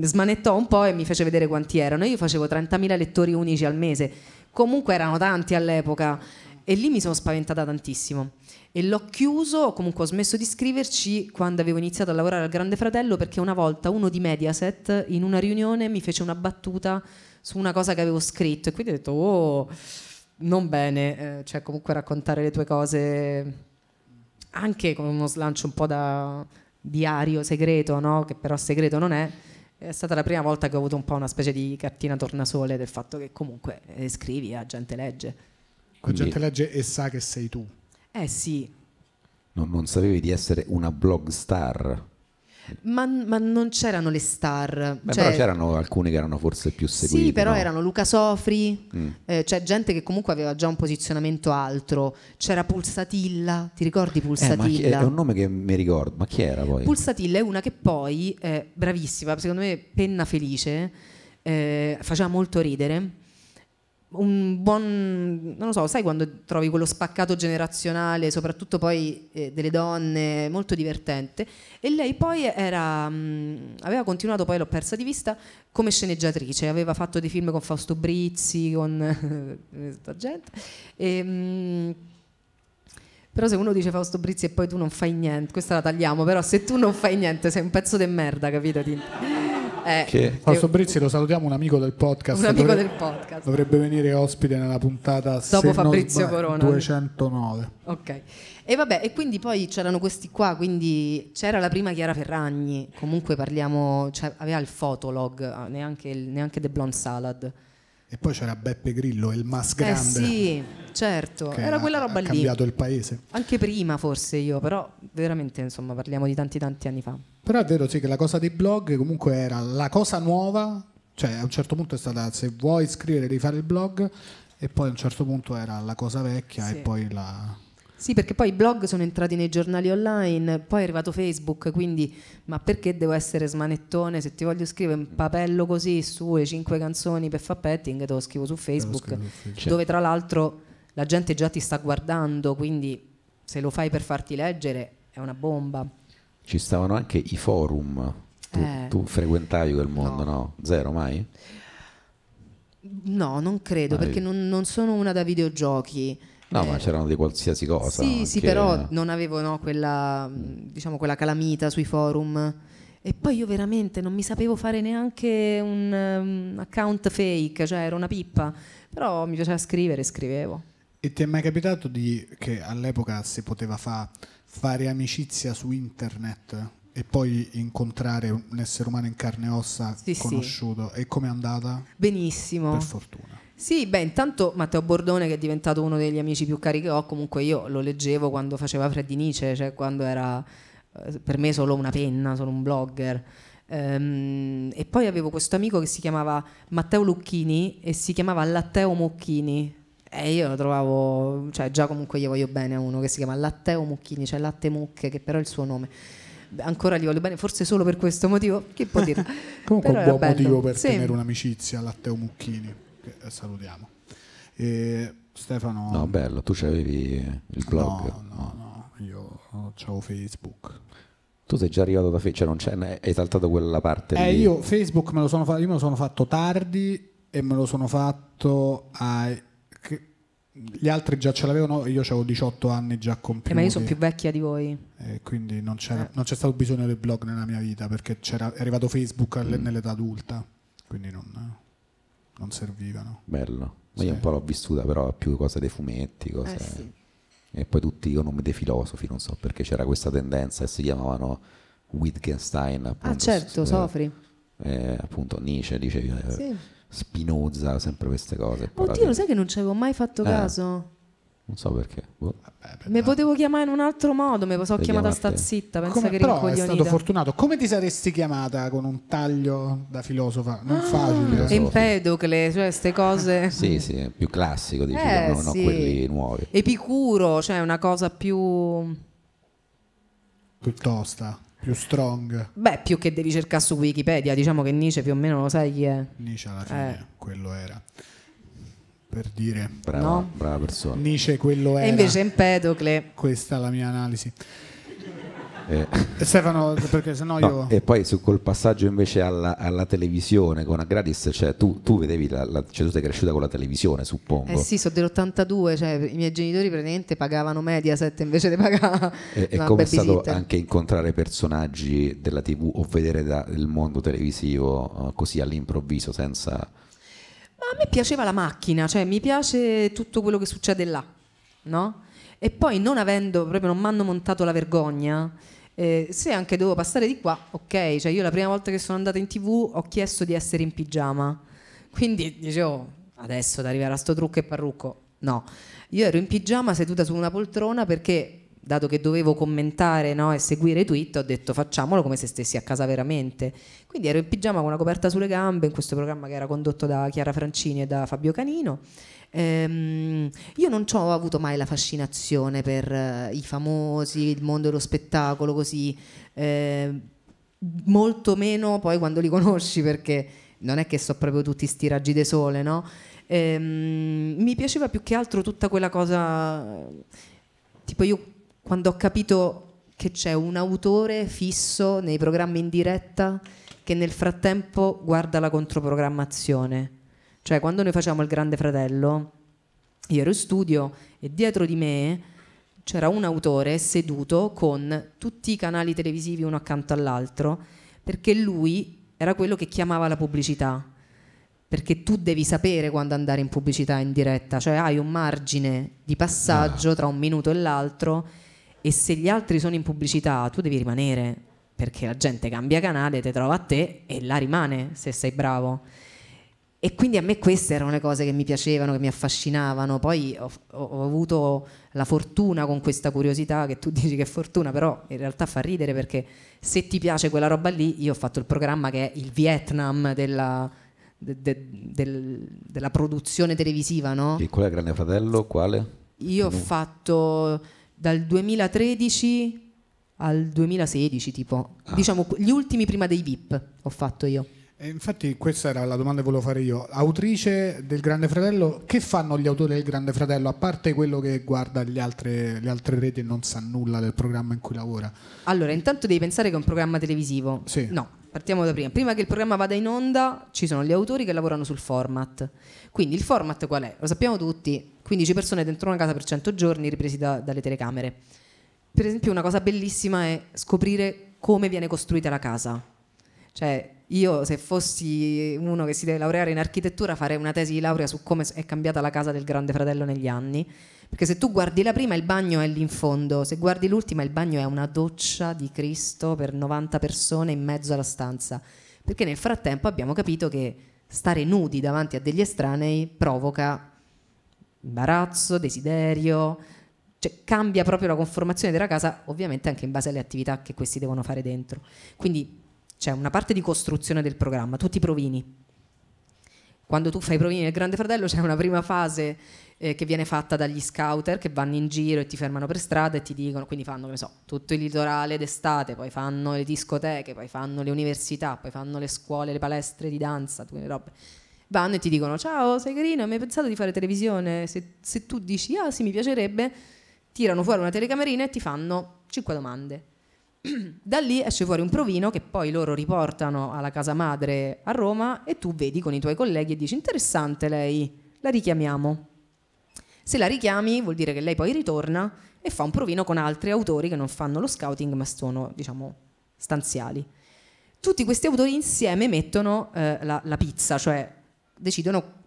smanettò un po' e mi fece vedere quanti erano. Io facevo 30.000 lettori unici al mese. Comunque erano tanti all'epoca. E lì mi sono spaventata tantissimo. E l'ho chiuso, comunque ho smesso di scriverci quando avevo iniziato a lavorare al Grande Fratello perché una volta uno di Mediaset in una riunione mi fece una battuta su una cosa che avevo scritto e quindi ho detto oh, non bene, eh, cioè comunque raccontare le tue cose anche con uno slancio un po' da diario segreto, no? che però segreto non è. È stata la prima volta che ho avuto un po' una specie di cartina tornasole del fatto che comunque eh, scrivi e la gente legge. La gente legge e sa che sei tu. Eh sì, non, non sapevi di essere una blog star. ma, ma non c'erano le star. Beh, cioè- però c'erano alcuni che erano forse più seguiti. Sì, però no? erano Luca Sofri, Mm. eh, c'è gente che comunque aveva già un posizionamento altro. C'era Pulsatilla, ti ricordi Eh, ma chi- Pulsatilla? è un nome che mi ricordo, ma chi era poi? Pulsatilla è una che poi, è bravissima, secondo me penna felice, eh, faceva molto ridere. Un buon, non lo so, sai quando trovi quello spaccato generazionale, soprattutto poi eh, delle donne, molto divertente. E lei poi era, mh, aveva continuato, poi l'ho persa di vista, come sceneggiatrice, aveva fatto dei film con Fausto Brizzi, con eh, sta gente. E, mh, però se uno dice Fausto Brizzi e poi tu non fai niente, questa la tagliamo, però se tu non fai niente sei un pezzo di merda, capito? Eh, Che- Fausto Brizzi lo salutiamo, un amico del podcast. un amico dovre- del podcast. Dovrebbe venire ospite nella puntata Dopo Fabrizio sbaglio, Corona. 209. Ok. E vabbè, e quindi poi c'erano questi qua, quindi c'era la prima Chiara Ferragni, comunque parliamo, cioè, aveva il fotolog, ah, neanche, il- neanche The Blonde Salad. E poi c'era Beppe Grillo, il mas Eh grande. sì, certo, era ha- quella roba ha lì. cambiato il paese. Anche prima forse io, però veramente insomma parliamo di tanti tanti anni fa. Però è vero sì che la cosa dei blog comunque era la cosa nuova, cioè a un certo punto è stata se vuoi scrivere devi fare il blog e poi a un certo punto era la cosa vecchia Sì. e poi la... Sì, perché poi i blog sono entrati nei giornali online, poi è arrivato Facebook, quindi ma perché devo essere smanettone? Se ti voglio scrivere un papello così su e cinque canzoni per fare petting, te lo scrivo su Facebook, scrivo su Facebook. Dove tra l'altro la gente già ti sta guardando, quindi se lo fai per farti leggere è una bomba. Ci stavano anche i forum. Tu, Eh. tu frequentavi quel mondo, no? Zero mai? No, non credo, Ah, perché non, non sono una da videogiochi. No, Eh, ma c'erano di qualsiasi cosa. Sì, sì, però non avevo no, quella, mh, diciamo, quella calamita sui forum. E poi io veramente non mi sapevo fare neanche un um, account fake, cioè ero una pippa. Però mi piaceva scrivere, scrivevo. E ti è mai capitato di, che all'epoca si poteva fa- fare amicizia su internet e poi incontrare un essere umano in carne e ossa Sì, sì. conosciuto? E com'è andata? Benissimo. Per fortuna. Sì, beh, intanto Matteo Bordone, che è diventato uno degli amici più cari che ho, comunque io lo leggevo quando faceva Freddy Nietzsche, cioè quando era eh, per me solo una penna, solo un blogger. Ehm, e poi avevo questo amico che si chiamava Matteo Lucchini e si chiamava Latteo Mucchini. E io lo trovavo, cioè già comunque io voglio bene a uno che si chiama Latteo Mucchini, cioè Latte Mucche, che però è il suo nome. Ancora gli voglio bene, forse solo per questo motivo, chi può dire? Comunque Però un buon motivo per Sì. tenere un'amicizia Latteo Mucchini, che eh, salutiamo. E Stefano... No, bello, tu c'avevi il blog. No, no, no, io ho Facebook. Tu sei già arrivato da Facebook, cioè non c'è, hai saltato quella parte Eh, lì. io Facebook me lo, sono fa- io me lo sono fatto tardi e me lo sono fatto ai... che- Gli altri già ce l'avevano, io avevo 18 anni già compiuti. Eh, ma io sono più vecchia di voi. e quindi non, c'era- Eh. non c'è stato bisogno del blog nella mia vita perché c'era, è arrivato Facebook Mm. nell'età adulta, quindi non, non servivano. Bello. Ma Sì. io un po' l'ho vissuta, però più cose dei fumetti, cose... Eh sì. E poi tutti i nomi dei filosofi, non so perché c'era questa tendenza e si chiamavano Wittgenstein. Appunto, Ah certo, eh, Sofri. eh, appunto Nietzsche, dicevi, eh, Sì. Spinoza, sempre queste cose. Oddio, lo sai che non ci avevo mai fatto Eh. caso? Non so perché. boh. Mi potevo chiamare in un altro modo, mi sono chiamata sta zitta, pensa Come- che però è stato fortunato. Come ti saresti chiamata con un taglio da filosofa? Non Ah, facile. Empedocle, cioè queste cose. Sì, sì, più classico, dici, Eh, non, non sì. quelli nuovi. Epicuro, cioè una cosa più... Piuttosta, più strong. Beh, più che devi cercare su Wikipedia, diciamo che Nietzsche più o meno lo sai chi è. Nietzsche alla fine, Eh. quello era. Per dire, Brava, No. brava persona. Nietzsche quello era. E invece Empedocle... Questa è la mia analisi. Eh, E Stefano, perché sennò no, io... E poi su col passaggio invece alla, alla televisione con Agradis, cioè tu, tu vedevi, la, la- cioè tu sei cresciuta con la televisione, suppongo. Eh sì, sono dell'82, cioè i miei genitori praticamente pagavano Mediaset invece di pagare E, e come è stato anche incontrare personaggi della TV o vedere da- il mondo televisivo eh, così all'improvviso senza... Ma a me piaceva la macchina, cioè mi piace tutto quello che succede là, no? E poi non avendo, proprio non mi hanno montato la vergogna, eh, se anche dovevo passare di qua, ok, cioè io la prima volta che sono andata in tv ho chiesto di essere in pigiama, quindi dicevo, adesso ad arrivare a sto trucco e parrucco, no, io ero in pigiama seduta su una poltrona perché dato che dovevo commentare no, e seguire i tweet, ho detto facciamolo come se stessi a casa veramente. Quindi ero in pigiama con una coperta sulle gambe in questo programma che era condotto da Chiara Francini e da Fabio Canino. Ehm, io non ho avuto mai la fascinazione per eh, i famosi, il mondo dello spettacolo così, eh, molto meno poi quando li conosci perché non è che so proprio tutti sti raggi di sole, no? Ehm, mi piaceva più che altro tutta quella cosa, tipo io quando ho capito che c'è un autore fisso nei programmi in diretta che nel frattempo guarda la controprogrammazione. Cioè, quando noi facciamo il Grande Fratello, io ero in studio e dietro di me c'era un autore seduto con tutti i canali televisivi uno accanto all'altro, perché lui era quello che chiamava la pubblicità. Perché tu devi sapere quando andare in pubblicità in diretta, cioè hai un margine di passaggio tra un minuto e l'altro e se gli altri sono in pubblicità tu devi rimanere perché la gente cambia canale, ti trova a te e là rimane se sei bravo. E quindi a me queste erano le cose che mi piacevano, che mi affascinavano. Poi ho, ho- avuto la fortuna con questa curiosità, che tu dici che è fortuna, però in realtà fa ridere perché se ti piace quella roba lì, io ho fatto il programma che è il Vietnam della, de- de- del- della produzione televisiva, no? E qual è il Grande Fratello? Quale? Io ho fatto dal 2013 al 2016, tipo, Ah. diciamo gli ultimi prima dei VIP ho fatto io. E infatti questa era la domanda che volevo fare io. Autrice del Grande Fratello, che fanno gli autori del Grande Fratello, a parte quello che guarda altre, le altre reti e non sa nulla del programma in cui lavora? Allora, intanto devi pensare che è un programma televisivo. Sì. No, partiamo da prima. Prima che il programma vada in onda, ci sono gli autori che lavorano sul format. Quindi il format qual è? Lo sappiamo tutti, 15 persone dentro una casa per 100 giorni ripresi da, dalle telecamere. Per esempio una cosa bellissima è scoprire come viene costruita la casa. Cioè, io se fossi uno che si deve laureare in architettura farei una tesi di laurea su come è cambiata la casa del grande fratello negli anni perché se tu guardi la prima il bagno è lì in fondo, se guardi l'ultima il bagno è una doccia di Cristo per 90 persone in mezzo alla stanza. Perché nel frattempo abbiamo capito che stare nudi davanti a degli estranei provoca imbarazzo, desiderio, cioè cambia proprio la conformazione della casa, ovviamente anche in base alle attività che questi devono fare dentro. Quindi c'è una parte di costruzione del programma, tutti i provini. Quando tu fai i provini nel Grande Fratello c'è una prima fase eh, che viene fatta dagli scouter che vanno in giro e ti fermano per strada e ti dicono, quindi fanno, che so, tutto il litorale d'estate, poi fanno le discoteche, poi fanno le università, poi fanno le scuole, le palestre di danza, tutte le robe. Vanno e ti dicono, ciao, sei carino, mi hai pensato di fare televisione? Se, se tu dici, ah sì, mi piacerebbe, tirano fuori una telecamerina e ti fanno 5 domande. da lì esce fuori un provino che poi loro riportano alla casa madre a Roma e tu vedi con i tuoi colleghi e dici interessante lei, la richiamiamo. Se la richiami vuol dire che lei poi ritorna e fa un provino con altri autori che non fanno lo scouting ma sono, diciamo, stanziali. Tutti questi autori insieme mettono eh, la, la pizza, cioè decidono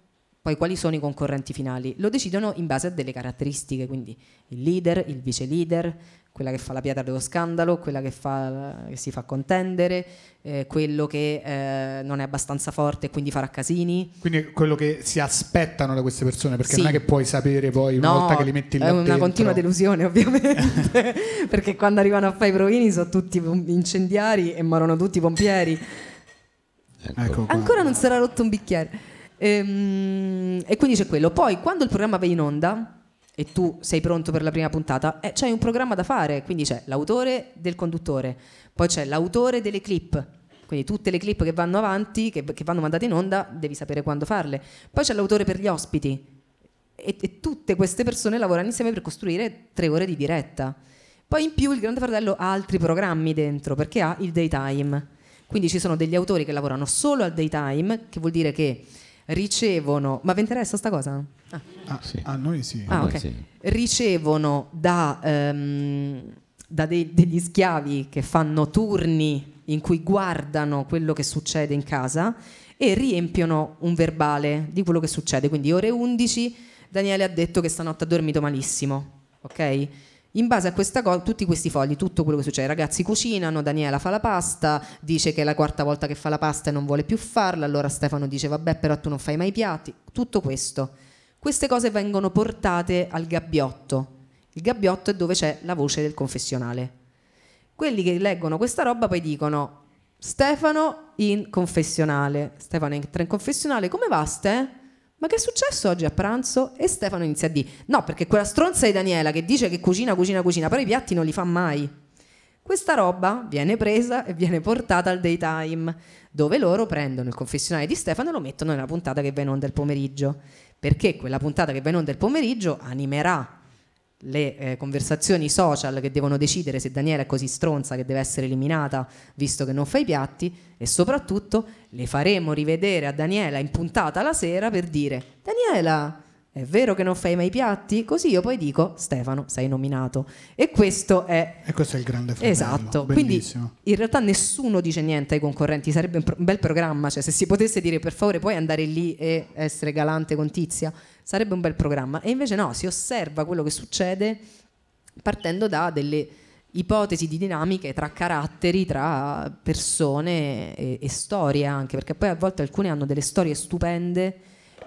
poi quali sono i concorrenti finali? Lo decidono in base a delle caratteristiche, quindi il leader, il vice leader, quella che fa la pietra dello scandalo, quella che, fa, che si fa contendere, eh, quello che eh, non è abbastanza forte e quindi farà casini. Quindi quello che si aspettano da queste persone, perché sì. non è che puoi sapere poi una no, volta che li metti là È una dentro. continua delusione ovviamente, perché quando arrivano a fare i provini sono tutti incendiari e morono tutti pompieri. Ecco. ecco Ancora non sarà rotto un bicchiere. Ehm, e quindi c'è quello. Poi quando il programma va in onda e tu sei pronto per la prima puntata, eh, c'è un programma da fare, quindi c'è l'autore del conduttore, poi c'è l'autore delle clip, quindi tutte le clip che vanno avanti, che, che vanno mandate in onda, devi sapere quando farle. Poi c'è l'autore per gli ospiti e, e tutte queste persone lavorano insieme per costruire tre ore di diretta. Poi in più il Grande Fratello ha altri programmi dentro perché ha il daytime. Quindi ci sono degli autori che lavorano solo al daytime, che vuol dire che ricevono, ma vi interessa sta cosa? Ah, ah sì. a noi sì. Ah, okay. sì. Ricevono da, um, da dei, degli schiavi che fanno turni in cui guardano quello che succede in casa e riempiono un verbale di quello che succede. Quindi ore 11 Daniele ha detto che stanotte ha dormito malissimo, ok? In base a questa cosa, tutti questi fogli, tutto quello che succede, i ragazzi cucinano, Daniela fa la pasta, dice che è la quarta volta che fa la pasta e non vuole più farla, allora Stefano dice vabbè però tu non fai mai i piatti, tutto questo. Queste cose vengono portate al gabbiotto. Il gabbiotto è dove c'è la voce del confessionale. Quelli che leggono questa roba poi dicono Stefano in confessionale. Stefano entra in confessionale, come va Ste? Ma che è successo oggi a pranzo? E Stefano inizia a dire, no, perché quella stronza di Daniela che dice che cucina, cucina, cucina, però i piatti non li fa mai. Questa roba viene presa e viene portata al daytime, dove loro prendono il confessionale di Stefano e lo mettono nella puntata che va in onda il pomeriggio, perché quella puntata che va in onda il pomeriggio animerà le eh, conversazioni social che devono decidere se Daniela è così stronza che deve essere eliminata visto che non fa i piatti e soprattutto le faremo rivedere a Daniela in puntata la sera per dire Daniela è vero che non fai mai i piatti? Così io poi dico Stefano sei nominato e questo è e questo è il grande fratello esatto Bellissimo. quindi in realtà nessuno dice niente ai concorrenti sarebbe un, pro- un bel programma cioè se si potesse dire per favore puoi andare lì e essere galante con Tizia sarebbe un bel programma. E invece no, si osserva quello che succede partendo da delle ipotesi di dinamiche tra caratteri, tra persone e, e storie anche, perché poi a volte alcune hanno delle storie stupende,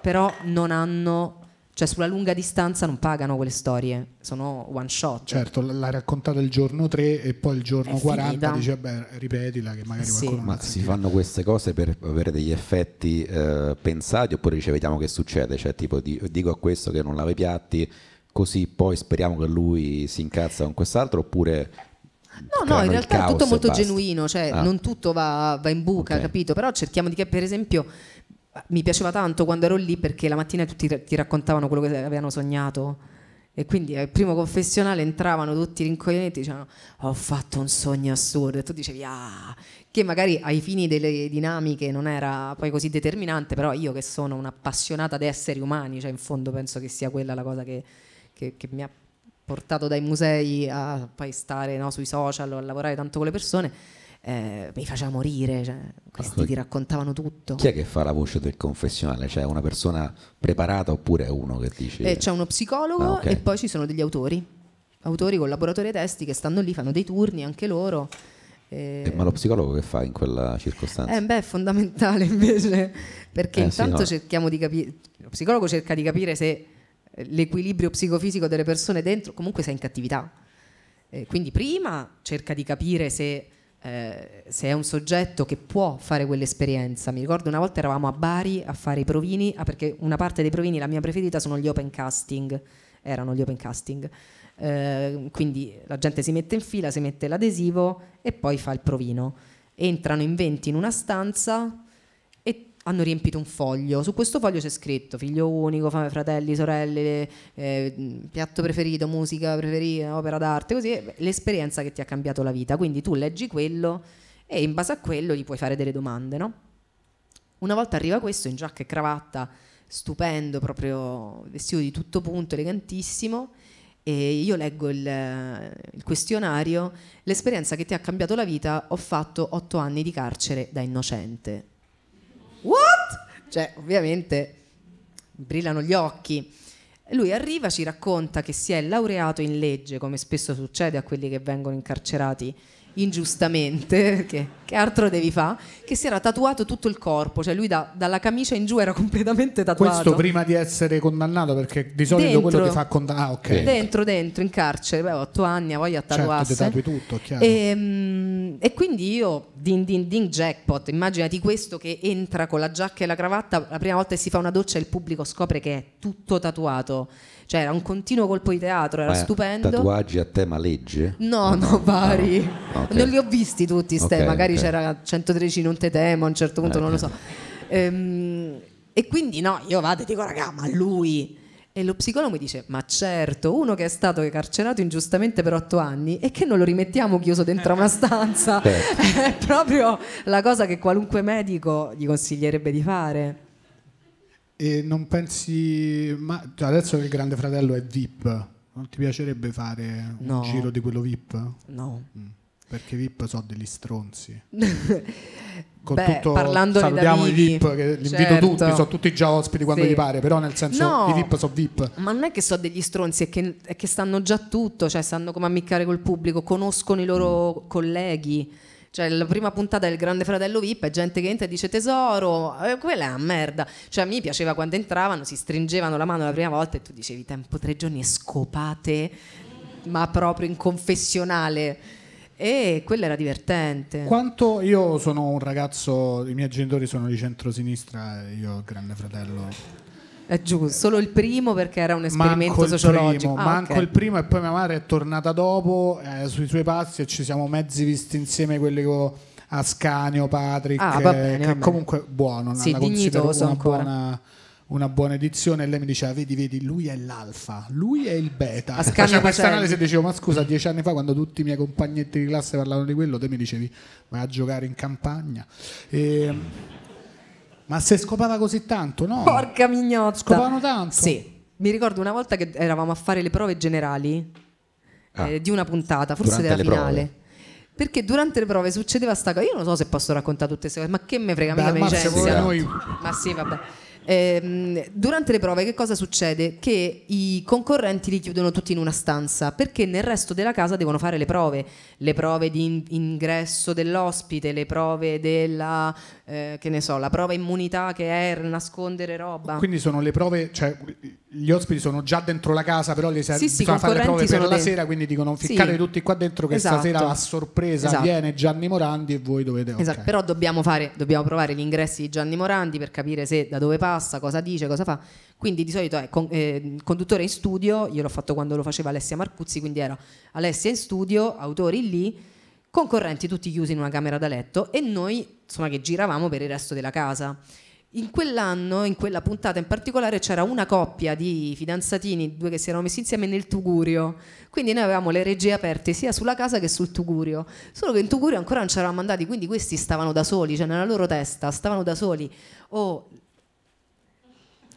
però non hanno cioè sulla lunga distanza non pagano quelle storie, sono one shot. Certo, l'hai raccontata il giorno 3 e poi il giorno È 40 finita. dici vabbè ripetila che magari sì. qualcuno Ma si fanno queste cose per avere degli effetti eh, pensati oppure ci vediamo che succede? Cioè tipo dico a questo che non lava i piatti così poi speriamo che lui si incazza con quest'altro oppure No, no, in realtà è tutto molto genuino, cioè ah. non tutto va, va in buca, okay. capito? Però cerchiamo di che, per esempio, mi piaceva tanto quando ero lì perché la mattina tutti ti raccontavano quello che avevano sognato. E quindi al primo confessionale entravano tutti rincoglioniti e dicevano ho fatto un sogno assurdo. E tu dicevi ah, che magari ai fini delle dinamiche non era poi così determinante, però io che sono un'appassionata di esseri umani, cioè in fondo penso che sia quella la cosa che, che, che mi ha portato dai musei a poi stare no, sui social o a lavorare tanto con le persone, eh, mi faceva morire, cioè, questi ti raccontavano tutto. Chi è che fa la voce del confessionale? Cioè una persona preparata oppure uno che dice... Eh, c'è uno psicologo Ah, ok. e poi ci sono degli autori, autori, collaboratori ai testi che stanno lì, fanno dei turni anche loro. Eh, Eh, ma lo psicologo che fa in quella circostanza? eh, beh, è fondamentale invece, perché Eh, sì, intanto no. cerchiamo di capire, lo psicologo cerca di capire se eh, l'equilibrio psicofisico delle persone dentro comunque sei in cattività. Quindi prima cerca di capire se, eh, se è un soggetto che può fare quell'esperienza. Mi ricordo una volta eravamo a Bari a fare i provini, ah, perché una parte dei provini, la mia preferita, sono gli open casting, erano gli open casting. Eh, quindi la gente si mette in fila, si mette l'adesivo e poi fa il provino. Entrano in 20 in una stanza hanno riempito un foglio. Su questo foglio c'è scritto figlio unico, fa- fratelli, sorelle, eh, piatto preferito, musica preferita, opera d'arte, così eh, l'esperienza che ti ha cambiato la vita. Quindi tu leggi quello e in base a quello gli puoi fare delle domande, no? Una volta arriva questo in giacca e cravatta, stupendo, proprio vestito di tutto punto, elegantissimo, e io leggo il, il questionario, l'esperienza che ti ha cambiato la vita, ho fatto otto anni di carcere da innocente. What? Cioè, ovviamente brillano gli occhi. Lui arriva, ci racconta che si è laureato in legge, come spesso succede a quelli che vengono incarcerati ingiustamente, perché che altro devi fare? Che si era tatuato tutto il corpo, cioè lui da- dalla camicia in giù era completamente tatuato. Questo prima di essere condannato, perché di solito Dentro. quello ti fa condannare. Ah, ok. Dentro, dentro, in carcere, beh, otto anni, ha voglia a Certo, tatuarsi. tatui tutto, chiaro. E, mm, e quindi io, din din din jackpot, immaginati questo che entra con la giacca e la cravatta, la prima volta che si fa una doccia e il pubblico scopre che è tutto tatuato. Cioè era un continuo colpo di teatro, era Ma stupendo. Tatuaggi a tema legge? No, no, vari. Ah, ok. Non li ho visti tutti, ste. Ok, magari ok. c'era 113 non te temo, a un certo punto Eh, non lo so. Ehm, e quindi no, io vado e dico, raga, ma lui... E lo psicologo mi dice, ma certo, uno che è stato carcerato ingiustamente per otto anni e che non lo rimettiamo chiuso dentro una stanza, Certo. è proprio la cosa che qualunque medico gli consiglierebbe di fare. E non pensi, ma adesso che il Grande Fratello è VIP, non ti piacerebbe fare No. un giro di quello VIP? No. Mm. Perché VIP sono degli stronzi. Con Beh, tutto, salutiamo i VIP, che li invito certo. tutti, sono tutti già ospiti quando Sì. gli pare, però nel senso No. i VIP sono VIP. Ma non è che so degli stronzi, è che, è che sanno già tutto, cioè sanno come ammiccare col pubblico, conoscono i loro colleghi. Cioè, la prima puntata del Grande Fratello VIP è gente che entra e dice tesoro, eh, quella è una merda. Cioè, a me piaceva quando entravano, si stringevano la mano la prima volta e tu dicevi tempo tre giorni e scopate, ma proprio in confessionale. E quello era divertente. Quanto io sono un ragazzo, i miei genitori sono di centrosinistra io Grande Fratello È giusto, solo il primo perché era un esperimento manco sociologico. primo, Ah, manco ok. il primo e poi mia madre è tornata dopo eh, sui suoi passi e ci siamo mezzi visti insieme quelli con Ascanio, Patrick, Ah, bene, che comunque buono, Sì, la considero una ancora. buona, una buona edizione e lei mi diceva vedi vedi lui è l'alfa lui è il beta faceva questa analisi e dicevo ma scusa dieci anni fa quando tutti i miei compagnetti di classe parlavano di quello te mi dicevi vai a giocare in campagna E- ma se scopava così tanto no Porca mignotta. Scopavano tanto? Sì. Mi ricordo una volta che eravamo a fare le prove generali Ah. eh, di una puntata, forse Durante della le finale. prove? Perché durante le prove succedeva sta cosa. Io non so se posso raccontare tutte queste cose, ma che me frega, Beh, mica me licenzia. noi- Ma sì, vabbè. Ehm, durante le prove che cosa succede? Che i concorrenti li chiudono tutti in una stanza perché nel resto della casa devono fare le prove, le prove di in- ingresso dell'ospite, le prove della, eh, che ne so, la prova immunità che è nascondere roba. Quindi sono le prove, cioè gli ospiti sono già dentro la casa, però gli serve Sì, sì, bisogna fare le prove per la dentro. sera, quindi dicono Sì. ficcatevi tutti qua dentro che Esatto. stasera a sorpresa Esatto. viene Gianni Morandi e voi dovete... Esatto, però dobbiamo, fare, dobbiamo provare gli ingressi di Gianni Morandi per capire se da dove passa, cosa dice, cosa fa. Quindi di solito è con- eh, conduttore in studio, io l'ho fatto quando lo faceva Alessia Marcuzzi, quindi era Alessia in studio, autori lì, concorrenti tutti chiusi in una camera da letto e noi insomma che giravamo per il resto della casa. In quell'anno, in quella puntata in particolare, c'era una coppia di fidanzatini, due che si erano messi insieme nel Tugurio. Quindi noi avevamo le regie aperte sia sulla casa che sul Tugurio. Solo che in Tugurio ancora non c'eravamo andati, quindi questi stavano da soli, cioè nella loro testa stavano da soli. Oh,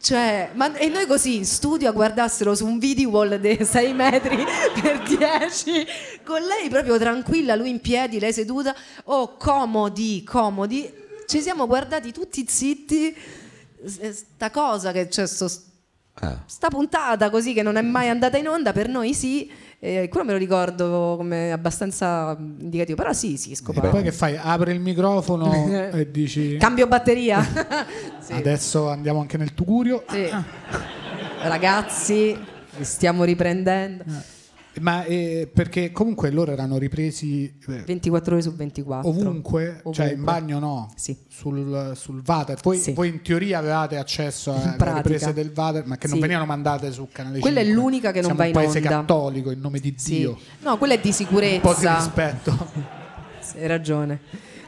cioè, ma, e noi così in studio a guardassero su un video wall dei 6 metri per 10, con lei proprio tranquilla, lui in piedi, lei seduta, oh comodi, comodi. Ci siamo guardati tutti zitti, sta cosa che c'è, sto, Ah. sta puntata così che non è mai andata in onda, per noi sì, eh, quello me lo ricordo come abbastanza indicativo, però sì, sì, E scopato. poi che fai? Apri il microfono e dici Cambio batteria. Sì. adesso andiamo anche nel Tugurio. Sì. Ragazzi, stiamo riprendendo. Ma eh, perché comunque loro erano ripresi eh, 24 ore su 24. ovunque, cioè in Ovunque. bagno no, Sì. sul, sul Vater. Voi, Sì. voi in teoria avevate accesso alle riprese del Vater, ma che non Sì. venivano mandate su canale Quella è 5. l'unica che non Siamo va un in paese onda. cattolico, in nome di. Dio. No, quella è di Un po' di sicurezza. rispetto. Hai ragione.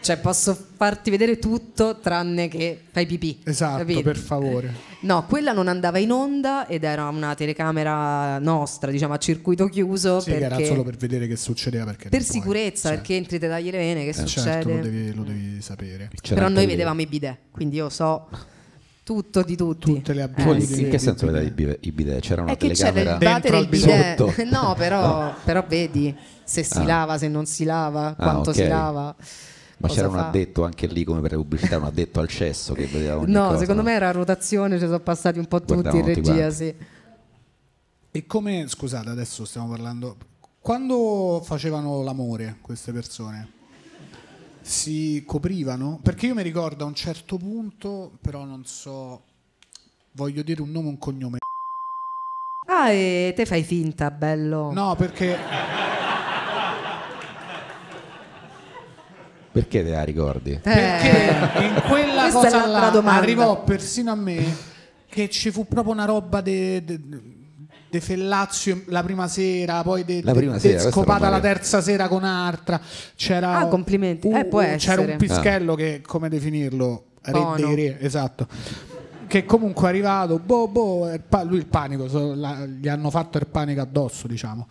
Cioè, posso farti vedere tutto tranne che fai pipì. Esatto, capito? per favore. No, quella non andava in onda ed era una telecamera nostra, diciamo a circuito chiuso. Sì, che era perché- solo per vedere che succedeva. Perché per non puoi. sicurezza, Cioè, perché entri te tagli le vene, che eh, succede? Certo, lo devi, lo devi sapere. C'era Però noi vedevamo i bidet, quindi io so tutto di tutti. Tutte le Eh, sì. In che senso vedete i bidet? C'era una È c'è telecamera al del bidet. No, però, però vedi se si Ah. lava, se non si lava, quanto ok. si lava. Ma c'era un fa. addetto anche lì come per le pubblicità, un addetto al cesso che vedeva ogni No, cosa, secondo no? me era a rotazione, ci sono passati un po' tutti in regia, sì. E come, scusate, adesso stiamo parlando. Quando facevano l'amore queste persone? Si coprivano? Perché io mi ricordo a un certo punto, però non so, voglio dire un nome e un cognome. Ah, e te fai finta, bello. No, perché Perché te la ricordi? Eh, Perché in quella cosa là domanda. arrivò persino a me che ci fu proprio una roba de, de, de Fellazio la prima sera, poi de, La de- prima de sera, questa scopata la terza sera con Artra. C'era Ah, complimenti. un- Eh, può c'era essere. un pischello che, come definirlo? Re dei re, esatto. Che comunque è arrivato, boh, boh, lui il panico, so- la- gli hanno fatto il panico addosso, diciamo.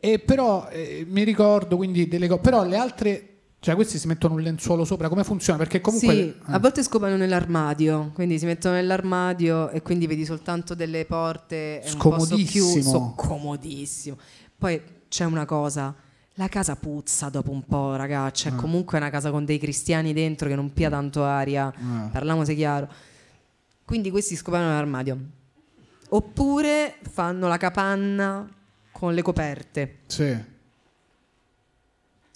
E però eh, mi ricordo quindi delle cose, però le altre, cioè questi si mettono un lenzuolo sopra, come funziona? Perché comunque... sì, eh. a volte scopano nell'armadio, quindi si mettono nell'armadio e quindi vedi soltanto delle porte Scomodissimo. chiuso, comodissimo. Poi c'è una cosa, la casa puzza dopo un po', ragazzi, Ah. è comunque una casa con dei cristiani dentro che non pia tanto aria, Ah. parliamoci chiaro. Quindi questi scopano nell'armadio. Oppure fanno la capanna con le coperte. Sì.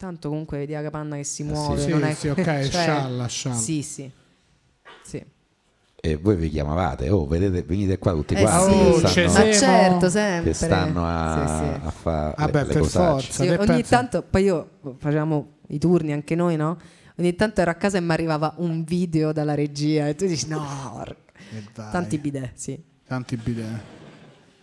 Tanto comunque vedi la capanna che si Eh, muove, sì. non Sì, è sì, ok, scialla, scialla. Sì, sì. Sì. E voi vi chiamavate, oh, vedete, venite qua tutti Eh quanti sì. che Oh, stanno, Ma sempre- certo, sempre. che stanno a, Sì, sì. a fare Vabbè, le, le per cosacce. forza. Ogni pensa- tanto, poi io facevamo i turni anche noi, no? Ogni tanto ero a casa e mi arrivava un video dalla regia e tu dici no, porca". E vai. tanti bidet, sì. Tanti bidet.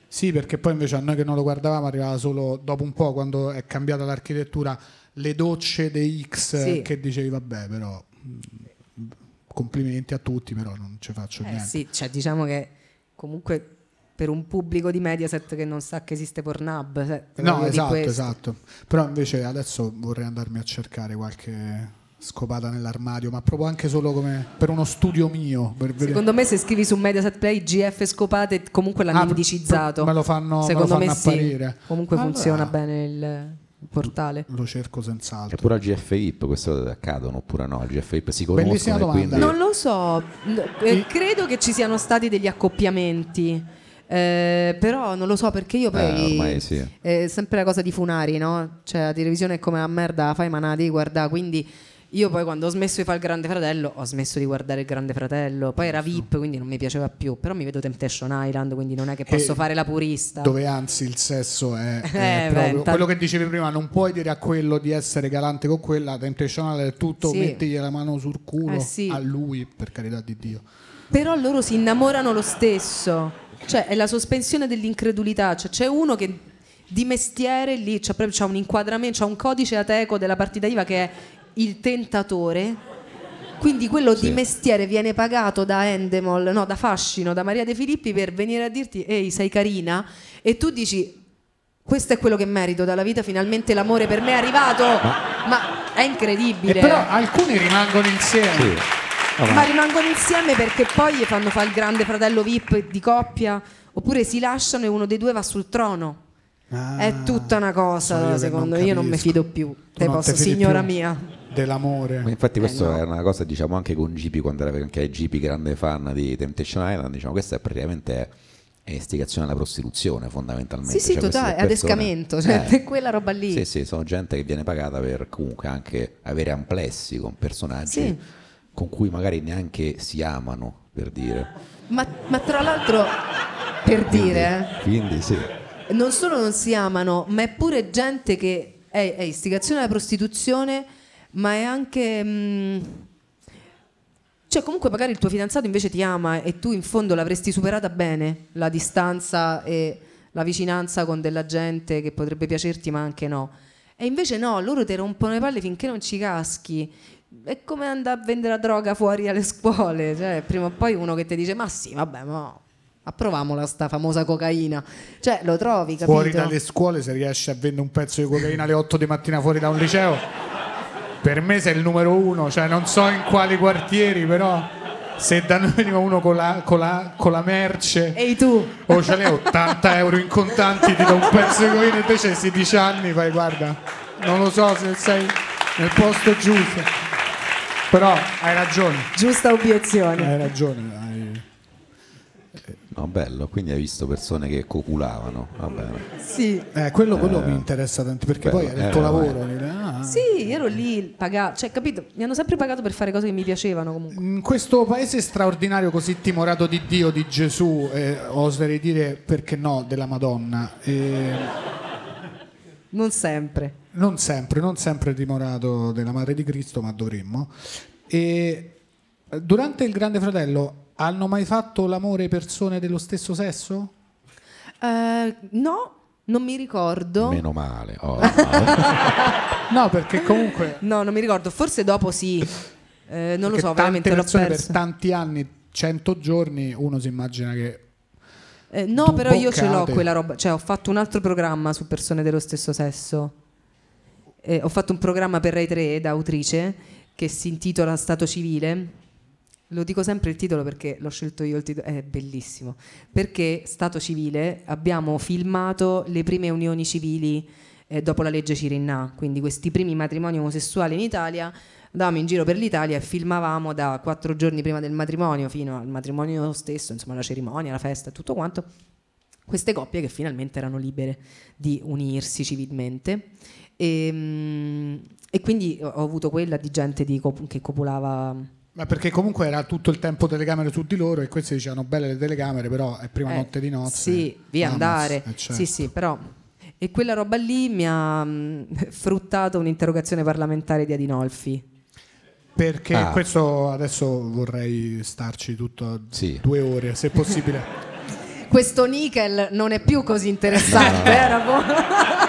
Sì, perché poi invece a noi che non lo guardavamo arrivava solo dopo un po', quando è cambiata l'architettura, le docce dei X Sì. che dicevi vabbè, però mm, complimenti a tutti, però non ci faccio Eh niente. sì, cioè diciamo che comunque per un pubblico di Mediaset che non sa che esiste Pornhub, cioè, No, esatto, esatto. Però invece adesso vorrei andarmi a cercare qualche scopata nell'armadio, ma proprio anche solo come per uno studio mio. Secondo me se scrivi su Mediaset Play GF scopate comunque l'hanno Ah, indicizzato. me lo fanno- me lo Secondo fanno me sì. apparire. Comunque Allora. funziona bene il portale. Lo cerco senz'altro. Eppure al GF VIP queste cose accadono oppure no? Al GF VIP si conoscono quindi... Non lo so, eh, credo che ci siano stati degli accoppiamenti. eh, però non lo so perché io poi Eh, ormai sì. è sempre la cosa di Funari, no? Cioè la televisione è come a merda, la fai ma non la devi guardare, quindi io poi quando ho smesso di fare il Grande Fratello ho smesso di guardare il Grande Fratello, poi era VIP quindi non mi piaceva più, però mi vedo Temptation Island quindi non è che posso E fare la purista. Dove anzi il sesso è, è Eh, proprio beh, quello che dicevi prima, non puoi dire a quello di essere galante con quella, Temptation è tutto, Sì. mettigli la mano sul culo Eh, sì. a lui, per carità di Dio. Però loro si innamorano lo stesso. Cioè, è la sospensione dell'incredulità. Cioè, c'è uno che di mestiere lì c'è un inquadramento, c'è un codice ateco della partita IVA che è il tentatore. Quindi quello sì. di mestiere viene pagato da Endemol, no, da Fascino, da Maria De Filippi per venire a dirti ehi, sei carina e tu dici questo è quello che merito dalla vita, finalmente l'amore per me è arrivato. Ma, ma è incredibile. E però alcuni rimangono insieme. Sì. Oh, ma rimangono insieme perché poi gli fanno fare il grande fratello VIP di coppia, oppure si lasciano e uno dei due va sul trono. Ah, è tutta una cosa, secondo me, io non mi fido più. Te posso, signora più mia. Dell'amore. Ma infatti, questo eh no. è una cosa, diciamo, anche con Gipi, quando era anche Gipi grande fan di Temptation Island, diciamo, questa è praticamente è istigazione alla prostituzione fondamentalmente. Sì, sì, cioè, totale, è adescamento, cioè, eh, quella roba lì. Sì, sì, sono gente che viene pagata per comunque anche avere amplessi con personaggi sì. con cui magari neanche si amano, per dire. Ma, ma tra l'altro, per quindi, dire... Eh, quindi sì. Non solo non si amano, ma è pure gente che è, è istigazione alla prostituzione, ma è anche... Mh, mm, cioè, comunque, magari il tuo fidanzato invece ti ama e tu in fondo l'avresti superata bene, la distanza e la vicinanza con della gente che potrebbe piacerti, ma anche no. E invece no, loro ti rompono le palle finché non ci caschi. È come andare a vendere la droga fuori alle scuole. Cioè, prima o poi uno che ti dice: Ma sì, vabbè, ma approvamola sta famosa cocaina. Cioè, lo trovi, capito? Fuori dalle scuole, se riesci a vendere un pezzo di cocaina alle 8 di mattina fuori da un liceo per me sei il numero uno, cioè non so in quali quartieri, però se da noi veniva uno con la, con la, con la merce Ehi tu. O ce l'hai 80 euro in contanti ti do un pezzo di coina invece hai 16 anni fai guarda non lo so se sei nel posto giusto. Però hai ragione. Giusta obiezione. Hai ragione hai No, bello, quindi hai visto persone che copulavano. Sì. Eh, quello, quello eh, mi interessa tanto perché bello, poi è il tuo eh, lavoro. Ah. Sì, ero lì, pagato, cioè, capito? Mi hanno sempre pagato per fare cose che mi piacevano comunque. In questo paese straordinario, così timorato di Dio, di Gesù, eh, oserei dire perché no, della Madonna. Eh, non sempre. Non sempre, non sempre timorato della Madre di Cristo, ma dovremmo. E durante il Grande Fratello hanno mai fatto l'amore persone dello stesso sesso? Uh, no, non mi ricordo. Meno male. Oh, no, perché comunque... No, non mi ricordo. Forse dopo sì. Eh, non perché lo so, veramente l'ho perso. per tanti anni, 100 giorni, uno si immagina che... Eh, no, però boccate. io ce l'ho quella roba. Cioè, ho fatto un altro programma su persone dello stesso sesso. Eh, ho fatto un programma per Rai 3 da autrice che si intitola Stato civile lo dico sempre il titolo perché l'ho scelto io il titolo, è bellissimo. Perché Stato civile abbiamo filmato le prime unioni civili eh, dopo la legge Cirinna, quindi questi primi matrimoni omosessuali in Italia. Andavamo in giro per l'Italia e filmavamo da quattro giorni prima del matrimonio fino al matrimonio stesso, insomma la cerimonia, la festa, tutto quanto, queste coppie che finalmente erano libere di unirsi civilmente. E, ehm, e quindi ho avuto quella di gente di, che copulava ma perché comunque era tutto il tempo telecamere su di loro e questi dicevano belle le telecamere, però è prima eh, notte di nozze. Sì, via andare. Eh, certo. Sì, sì, però e quella roba lì mi ha mh, mm, fruttato un'interrogazione parlamentare di Adinolfi. Perché ah. questo adesso vorrei starci tutto sì. due ore, se possibile. questo nickel non è più così interessante, no. eh,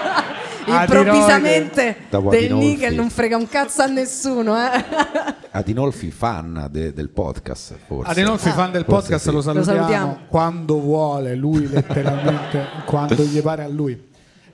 improvvisamente del nickel non frega un cazzo a nessuno. Eh. Adinolfi fan de, del podcast, forse. Adinolfi ah. fan del podcast sì. lo, salutiamo lo, salutiamo quando vuole, lui letteralmente, quando gli pare a lui.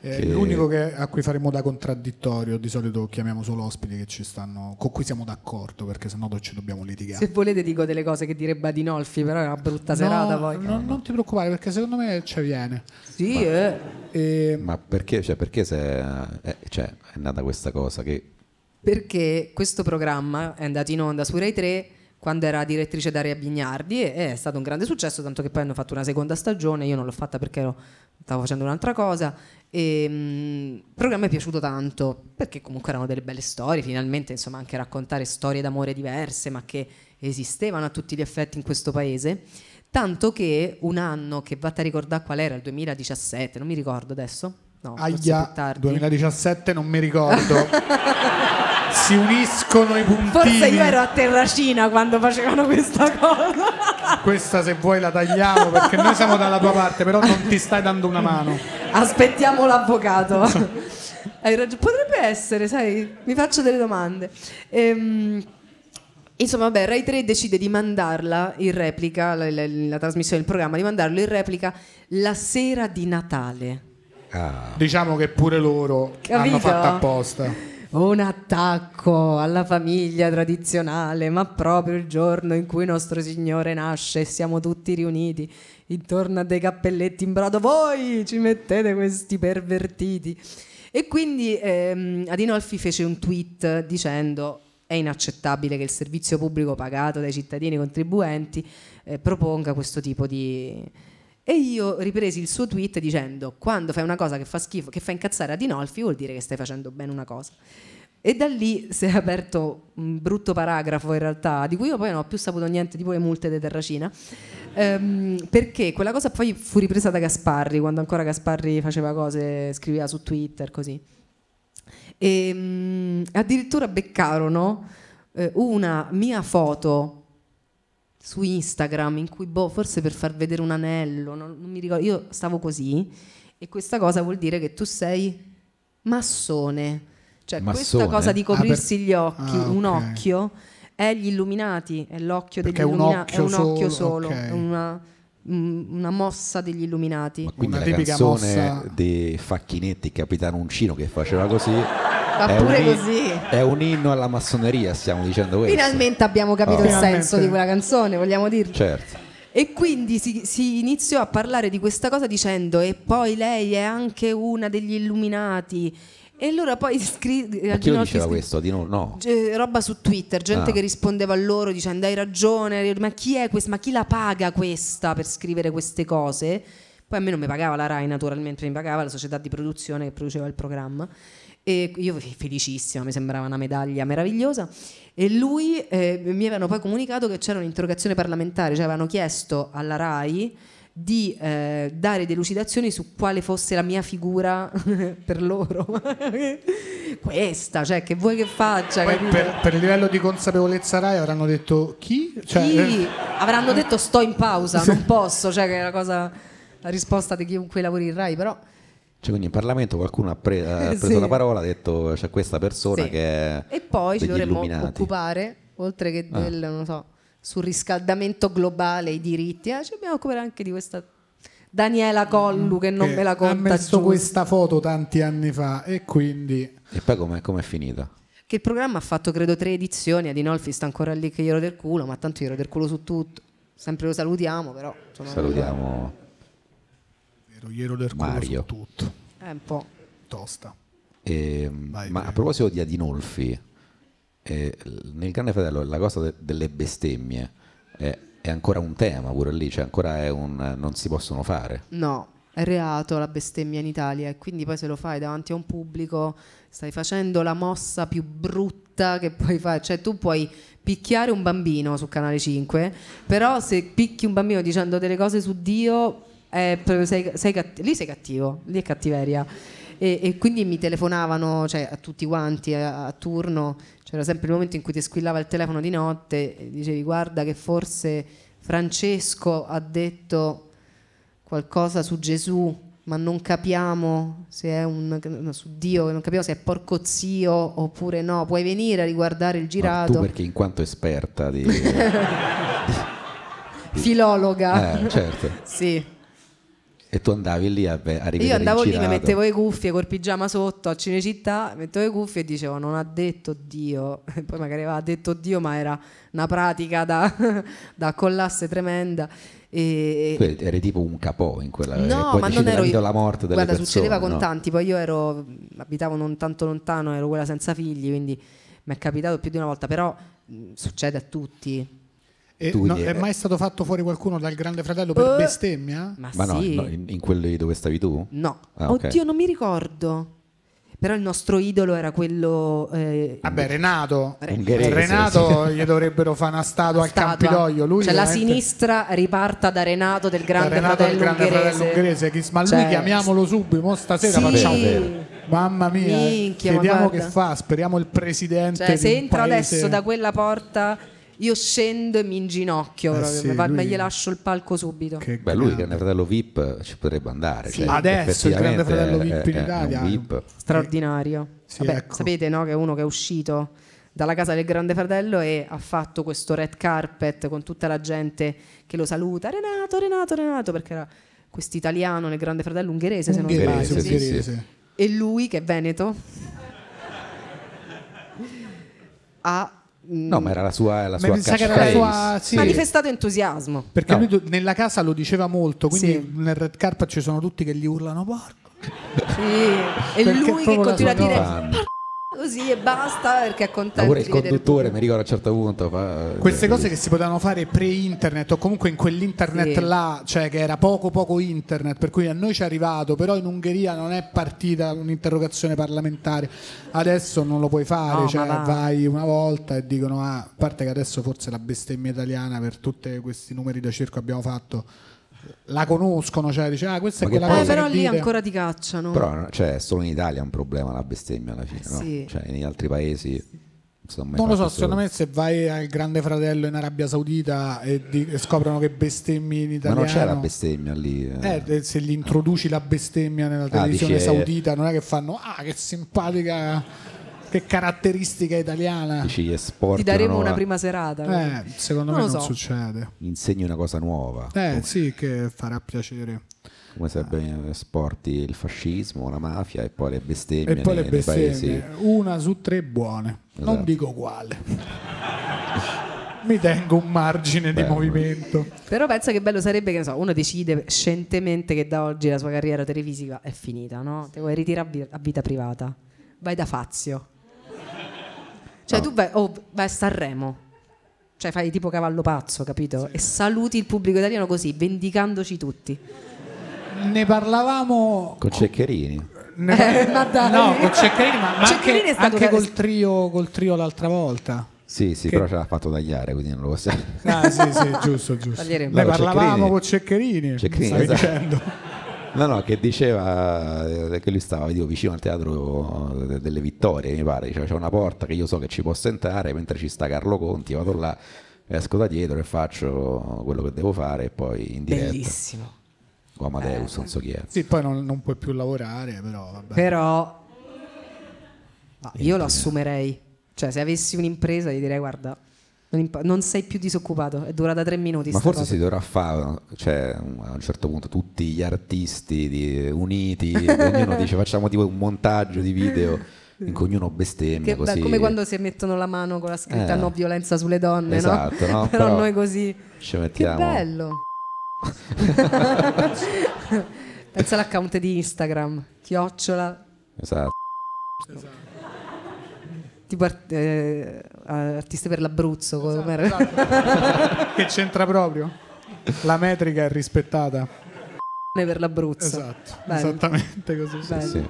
È che... l'unico che, a cui faremo da contraddittorio, di solito chiamiamo solo ospiti che ci stanno, con cui siamo d'accordo, perché sennò ci dobbiamo litigare. Se volete dico delle cose che direbbe Adinolfi, però è una brutta no, serata poi. No, non ti preoccupare, perché secondo me ci viene. Sì, ma, eh. e... ma perché, cioè, perché se, eh, cioè, è nata questa cosa che... Perché questo programma è andato in onda su Rai 3 quando era direttrice Daria Bignardi e è stato un grande successo, tanto che poi hanno fatto una seconda stagione, io non l'ho fatta perché ero, stavo facendo un'altra cosa e, mh, il programma è piaciuto tanto perché comunque erano delle belle storie, finalmente insomma anche raccontare storie d'amore diverse ma che esistevano a tutti gli effetti in questo paese. Tanto che un anno che vatti a ricordare qual era, il 2017, non mi ricordo adesso. No, Aia, 2017 non mi ricordo. si uniscono i puntini. Forse io ero a Terracina quando facevano questa cosa. Questa se vuoi la tagliamo perché noi siamo dalla tua parte, però non ti stai dando una mano. Aspettiamo l'avvocato. Hai ragione. Potrebbe essere, sai, mi faccio delle domande. Ehm, Insomma, vabbè, Rai 3 decide di mandarla in replica, la, la- la trasmissione del programma, di mandarlo in replica la sera di Natale. Ah, Diciamo che pure loro Capito? hanno fatto apposta. Un attacco alla famiglia tradizionale, ma proprio il giorno in cui nostro Signore nasce e siamo tutti riuniti intorno a dei cappelletti in brodo, voi ci mettete questi pervertiti. E quindi ehm, Adinolfi fece un tweet dicendo è inaccettabile che il servizio pubblico pagato dai cittadini contribuenti eh, proponga questo tipo di... E io ripresi il suo tweet dicendo quando fai una cosa che fa schifo, che fa incazzare Adinolfi vuol dire che stai facendo bene una cosa. E da lì si è aperto un brutto paragrafo in realtà, di cui io poi non ho più saputo niente, tipo le multe di Terracina, ehm, perché quella cosa poi fu ripresa da Gasparri, quando ancora Gasparri faceva cose, scriveva su Twitter, così. E mm, addirittura beccarono eh, una mia foto su Instagram in cui, boh, forse per far vedere un anello, non, non mi ricordo, io stavo così e questa cosa vuol dire che tu sei massone. Cioè Massone? questa cosa di coprirsi gli occhi, Ah, un ok. occhio, è gli illuminati, è l'occhio degli Perché è un illuminati, è un occhio solo, solo, ok. è una, mm, una mossa degli illuminati. ma quindi Una la tipica canzone mossa- dei Facchinetti Capitano Uncino che faceva così Ma è pure così. è un inno alla massoneria stiamo dicendo questo Finalmente abbiamo capito Oh. il Finalmente. senso di quella canzone, vogliamo dirlo. certo E quindi si, si iniziò a parlare di questa cosa dicendo e poi lei è anche una degli illuminati. E allora poi scri- ma chi lo diceva scri- questo? Di no, no. Roba su Twitter, gente Ah. che rispondeva a loro dicendo hai ragione, ma chi è questa? Ma chi la paga questa per scrivere queste cose? Poi a me non mi pagava la RAI naturalmente, mi pagava la società di produzione che produceva il programma. E io fe- felicissima, mi sembrava una medaglia meravigliosa. E lui eh, mi avevano poi comunicato che c'era un'interrogazione parlamentare, cioè avevano chiesto alla RAI di eh, dare delucidazioni su quale fosse la mia figura per loro. Questa, cioè che vuoi che faccia? Per, per il livello di consapevolezza Rai avranno detto chi? Cioè, Chi? eh, Avranno detto sto in pausa, non posso, cioè che è la cosa la risposta di chiunque lavori in Rai, però Cioè, quindi in Parlamento qualcuno ha, pre- ha preso Sì. la parola ha detto c'è questa persona Sì. che è e poi ci dovremmo illuminati. occupare oltre che Ah. del, non so, surriscaldamento globale, i diritti, eh, ci dobbiamo occupare anche di questa Daniela Collu che non che me la ha conta messo giusta. questa foto tanti anni fa e quindi E poi com'è, com'è finita? Che il programma ha fatto credo tre edizioni, Adinolfi sta ancora lì che glielo del culo, ma tanto glielo del culo su tutto. Sempre lo salutiamo, però insomma, Salutiamo ero iero del culo Mario. su tutto. È un po'. Tosta. Ehm, Vai, ma prego. a proposito di Adinolfi, eh, nel Grande Fratello la cosa de- delle bestemmie è, è ancora un tema pure lì, cioè ancora è un non si possono fare. No, è reato la bestemmia in Italia e quindi poi se lo fai davanti a un pubblico stai facendo la mossa più brutta che puoi fare, cioè tu puoi picchiare un bambino su Canale 5, però se picchi un bambino dicendo delle cose su Dio, sei, sei catt- lì sei cattivo, lì è cattiveria. E, e quindi mi telefonavano cioè, a tutti quanti a, a turno, c'era sempre il momento in cui ti squillava il telefono di notte e dicevi guarda che forse Francesco ha detto qualcosa su Gesù, ma non capiamo se è un no, su Dio, non capiamo se è porco zio oppure no. Puoi venire a riguardare il Ma girato. tu perché in quanto esperta di... Filologa. Eh, certo. sì. E tu andavi lì a, a Io andavo lì, mi mettevo le cuffie col pigiama sotto a Cinecittà, mettevo le cuffie e dicevo non ha detto Dio, e poi magari aveva detto Dio ma era una pratica da, da collasse tremenda. E, eri tipo un capò in quella No, poi ma non ero io. la morte delle Guarda, persone. succedeva con no? tanti, poi io ero abitavo non tanto lontano, ero quella senza figli, quindi mi è capitato più di una volta, però mh, succede a tutti. E Tu no, quindi- è mai stato fatto fuori qualcuno dal Grande Fratello per Eh. bestemmia? Ma, Ma no, sì. no, in, in quelli dove stavi tu? No. Ah, ok. Oddio, non mi ricordo. Però il nostro idolo era quello eh, Vabbè, Renato. Ungherese, Renato gli dovrebbero fare una statua al statua. Campidoglio. Lui cioè la veramente- sinistra riparta da Renato del grande Renato fratello del Grande ungherese. Fratello ungherese. Ma lui Cioè, chiamiamolo subito. Mo stasera sì. facciamo. Mamma mia. Minchia, ma vediamo guarda. che fa. Speriamo il presidente. Cioè, di se un entra paese- adesso da quella porta, io scendo e mi inginocchio Eh sì, ma, ma lui- gli lascio il palco subito. Che Beh, lui, il grande. Fratello VIP, ci potrebbe andare. Sì. cioè, Adesso il Grande Fratello è- VIP in è- è Italia. un VIP. Straordinario. Sì, Vabbè, ecco. sapete no, che è uno che è uscito dalla casa del Grande Fratello e ha fatto questo red carpet con tutta la gente che lo saluta. Renato, Renato, Renato, perché era questo italiano nel Grande Fratello ungherese, se non Ungherese, sbaglio. sì. ungherese. E lui, che è veneto, ha No, ma era la sua, la sua mi sa che era la sua- sì. manifestato entusiasmo. Perché No. lui nella casa lo diceva molto, quindi Sì. nel red carpet ci sono tutti che gli urlano porco. Sì. E lui che continua a dire. Così e basta perché è contento pure il conduttore, mi ricordo a un certo punto. Fa, Queste cose che si potevano fare pre-internet o comunque in quell'internet Sì. là, cioè che era poco poco internet, per cui a noi ci è arrivato, però in Ungheria non è partita un'interrogazione parlamentare. Adesso non lo puoi fare, No, cioè va. vai una volta e dicono ah, a parte che adesso forse la bestemmia italiana per tutti questi numeri da circo abbiamo fatto la conoscono, cioè dice ah, questa è Ma che quella poi- Eh, cosa però lì dite. ancora ti cacciano. Però cioè, solo in Italia è un problema la bestemmia alla fine, no? Sì. Cioè, negli altri paesi Non lo so, secondo me se vai al Grande Fratello in Arabia Saudita e, di- e scoprono che bestemmi in Ma italiano non c'è la bestemmia lì. Eh, e se gli introduci la bestemmia nella televisione dici, eh, saudita, non è che fanno ah, che simpatica, che caratteristica italiana. Gli sport. Ti daremo no? una prima serata. Eh, secondo Non me lo non so. succede. Insegni una cosa nuova. Eh, sì, che farà piacere. Come se eh, sporti il fascismo, la mafia e poi le bestemmie, E poi le bestemmie, una su tre buone. Non Esatto. dico quale. Mi tengo un margine di Bello. movimento. Però pensa che bello sarebbe che so, uno decide scientemente che da oggi la sua carriera televisiva è finita, no? Ti vuoi ritirare a vita privata. Vai da Fazio. Cioè tu vai, oh, vai a Sanremo. Cioè fai tipo cavallo pazzo, capito? E saluti il pubblico italiano così, vendicandoci tutti. Ne parlavamo Con Ceccherini. ne- Eh, ma dai. No, con Ceccherini, ma, ma Ceccherini anche, è stato anche col, trio, col trio l'altra volta. Sì, sì, Che- però ce l'ha fatto tagliare, quindi non lo possiamo. Ah, sì, sì, giusto, giusto. Ne No, parlavamo Ceccherini. con Ceccherini. Ceccherini, stavi esatto. dicendo. No, no, che diceva eh, che lui stava dico, vicino al teatro de- delle Vittorie, mi pare. Diceva, c'è una porta che io so che ci posso entrare, mentre ci sta Carlo Conti, vado là, esco da dietro e faccio quello che devo fare e poi in diretta. Bellissimo. O Amadeus, non so chi è. Sì, poi non, non puoi più lavorare, però vabbè. Però no, io lo assumerei. Cioè, se avessi un'impresa, gli direi: guarda, non, sei più disoccupato. È durata tre minuti. Ma forse cosa. si dovrà fare, cioè a un certo punto tutti gli artisti di- uniti, ognuno dice facciamo tipo un montaggio di video in cui ognuno bestemmia Che, beh, come quando si mettono la mano con la scritta Eh. no violenza sulle donne, Esatto, no? no? Però, Però noi così. ci Che mettiamo. bello. Pensa all'account di Instagram, chiocciola, Esatto. tipo art- eh, artiste per l'Abruzzo. com'era? Esatto. che c'entra proprio? La metrica è rispettata. per l'Abruzzo. Esatto, Bello. esattamente così. Sì.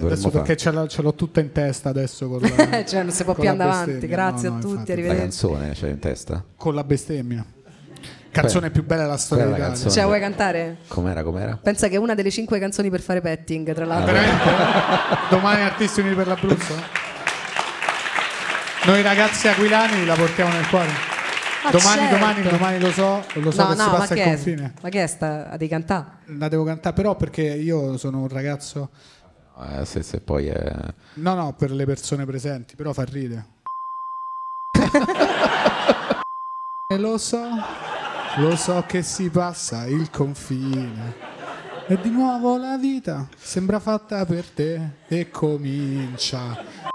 Adesso perché ce l'ho, ce l'ho tutta in testa adesso con la, cioè, non si può più andare avanti. Grazie No, no, a tutti, infatti. la canzone c'è in testa. Con la bestemmia. Canzone più bella della storia Quella è la d'Italia. canzone. Cioè, vuoi cantare? Com'era, com'era? Pensa che è una delle cinque canzoni per fare petting, tra l'altro. Veramente? Domani Artisti Uniti per l'Abruzzo? Noi ragazzi aquilani la portiamo nel cuore. Ah, domani, certo. domani, domani lo so, lo so no, che no, si passa il è, confine. ma che è sta? A devi cantare? La devo cantare però perché io sono un ragazzo... Eh, se, se poi è... No, no, per le persone presenti, però fa ridere. e lo so, lo so che si passa il confine. E di nuovo la vita sembra fatta per te e comincia.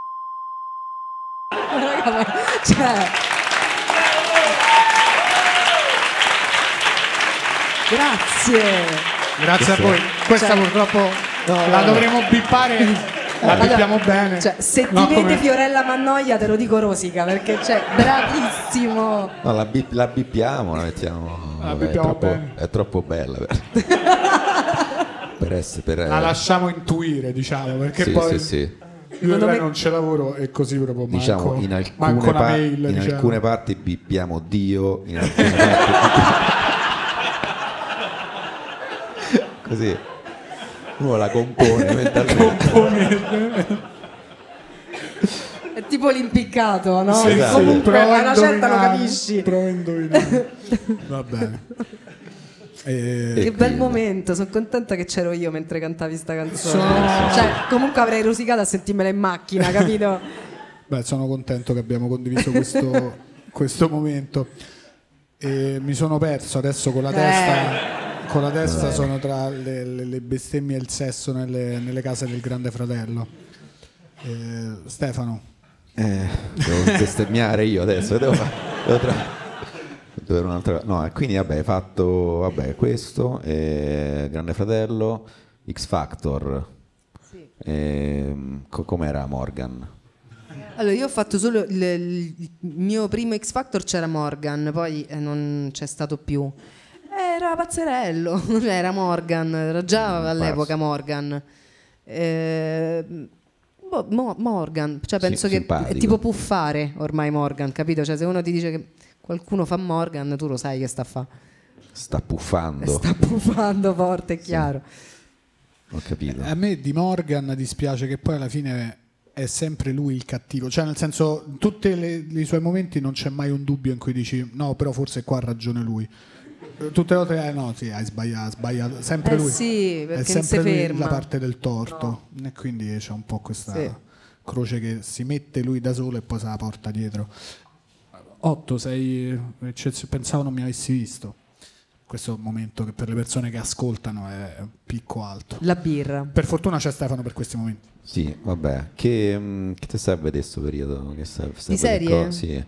Raga, cioè... Grazie. Grazie a voi. Questa Cioè- purtroppo No, la no. dovremo bippare. La Allora, bippiamo bene. Cioè, se ti No, vede come- Fiorella Mannoia, te lo dico rosica perché cioè, bravissimo. No, la, bip- la bippiamo, la mettiamo... La vabbè, è, bippiamo troppo, bene. è troppo bella per, per essere... Per, La lasciamo intuire, diciamo, perché sì, poi sì, sì. Io me- non ce lavoro e così proprio manco, Diciamo, in alcune, pa- mail. in diciamo. alcune parti bippiamo Dio, in alcune parti... Così. Uno la compone mentalmente. È tipo l'impiccato, no? Sì, Esatto. sì, Comunque prova a una certa lo capisci. Prova a indovinare. Va bene. E- Che E bel quindi- momento, sono contenta che c'ero io mentre cantavi sta canzone. Sono- Cioè, comunque avrei rosicato a sentirmela in macchina, capito? Beh, sono contento che abbiamo condiviso questo, questo momento. E mi sono perso adesso con la testa. Con la testa sono tra le, le- le bestemmie e il sesso nelle, nelle case del Grande Fratello. Eh, Stefano, Eh, devo bestemmiare io adesso. Devo devo tra- devo avere un'altra- No, quindi vabbè, hai fatto vabbè, questo, eh, Grande Fratello, X Factor. Ehm, co- com'era Morgan? Allora, io ho fatto solo il, il mio primo X Factor c'era Morgan, poi eh, non c'è stato più. Era pazzerello, era Morgan, era già all'epoca Morgan. Eh, Mo- Morgan, cioè Sì, penso che è tipo puffare ormai Morgan, capito? Cioè se uno ti dice che qualcuno fa Morgan, tu lo sai che sta a fa. Sta puffando, Sta puffando forte, è chiaro. ho capito. a me di Morgan dispiace che poi alla fine è sempre lui il cattivo, cioè nel senso tutti i suoi momenti non c'è mai un dubbio in cui dici no, però forse qua ha ragione lui. Tutte le volte eh, no, sì, hai sbagliato, sbagliato, sempre Eh lui. sì, perché è sempre lui ferma. la parte del torto e quindi c'è un po' questa Sì. croce che si mette lui da solo e poi se la porta dietro. Otto, sei pensavo non mi avessi visto. Questo è un momento che per le persone che ascoltano è un picco alto. La birra. Per fortuna c'è Stefano per questi momenti. Sì, vabbè, che, mm, che ti serve questo periodo? Che serve, serve Di serie? co- Sì.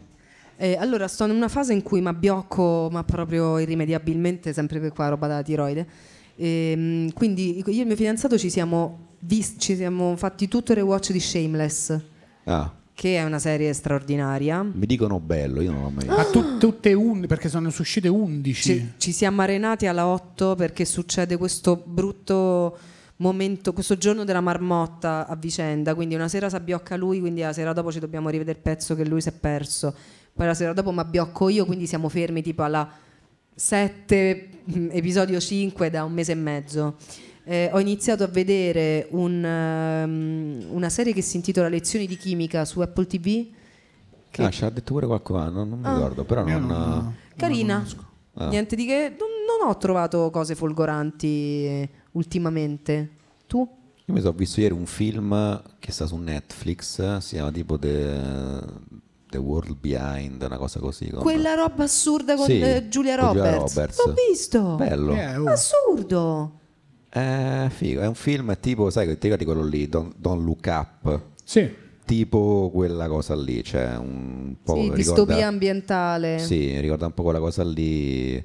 Eh, allora, sto in una fase in cui mi abbiocco, ma proprio irrimediabilmente, sempre per qua roba da tiroide. Ehm, quindi io e il mio fidanzato ci siamo, vis- ci siamo fatti tutto il rewatch di Shameless, Ah, che è una serie straordinaria. mi dicono bello, io non l'ho mai visto. Ma tu- tutte un, perché sono uscite 11. Ci, ci siamo arenati alla 8 perché succede questo brutto momento, questo giorno della marmotta a vicenda. Quindi una sera si abbiocca lui, quindi la sera dopo ci dobbiamo rivedere il pezzo che lui si è perso. Poi la sera dopo mi abbiocco io, quindi siamo fermi tipo alla 7, mm, episodio 5 da un mese e mezzo. Eh, ho iniziato a vedere un, ehm, una serie che si intitola Lezioni di chimica su Apple TV. Che Ah, ci ha detto pure qualcuno, non, non mi ricordo, però non... non- Carina, Ah. niente di che. Non, non ho trovato cose folgoranti eh, ultimamente. Tu? Io mi sono visto ieri un film che sta su Netflix, si chiama tipo The, The World Behind, una cosa così. con- Quella roba assurda con Sì, eh, Giulia con Giulia Roberts. Roberts. L'ho visto. Bello. Eh, oh. Assurdo. Eh, figo, è un film tipo, sai, ti ricordi quello lì, Don't, Don't Look Up? Sì. Tipo quella cosa lì, cioè un po' Sì, ricorda- distopia ambientale. Sì, ricorda un po' quella cosa lì.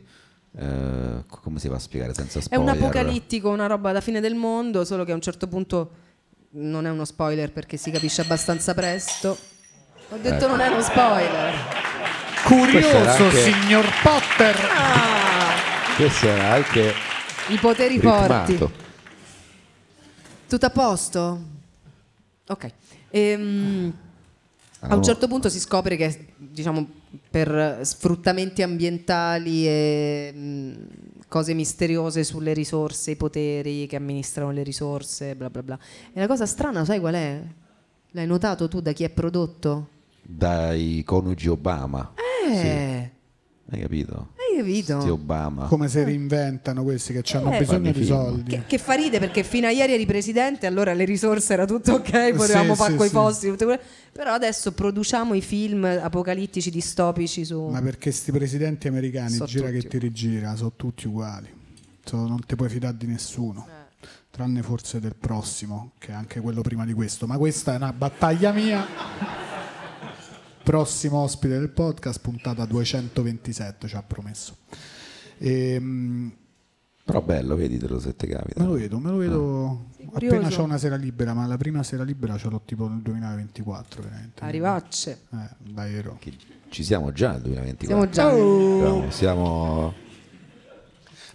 eh, co- come si va a spiegare senza È spoiler? un apocalittico, una roba alla fine del mondo, solo che a un certo punto non è uno spoiler perché si capisce abbastanza presto. Ho detto non è uno spoiler. Curioso, anche- signor Potter. Ah, Questo era anche I poteri forti. ritmato. Tutto a posto? Ok. Ehm, a Ah, un certo punto si scopre che, diciamo, per sfruttamenti ambientali e mh, cose misteriose sulle risorse, i poteri che amministrano le risorse, bla bla bla. E la cosa strana, sai qual è? L'hai notato tu da chi è prodotto? Dai coniugi Obama. Eh, Hai capito? Capito? Sti Obama. Come si reinventano questi che hanno Eh, bisogno di film. soldi. Che, che fa ride perché fino a ieri eri presidente, allora le risorse era tutto ok, potevamo Sì, fare sì, coi sì. posti, però adesso produciamo i film apocalittici distopici su... Ma perché sti presidenti americani, So gira tutti che ti rigira, sono tutti uguali. So, non ti puoi fidare di nessuno. Eh. Tranne forse del prossimo, che è anche quello prima di questo. Ma questa è una battaglia mia. Prossimo ospite del podcast, puntata 227, ci ha promesso. Ehm, Però bello, veditelo se ti capita. me lo vedo, me lo vedo curioso. appena c'ho una sera libera, ma la prima sera libera ce l'ho tipo nel 2024, veramente. Arrivacce. Eh, dai, ero. Ci siamo già nel 2024. Siamo già... Siamo, siamo-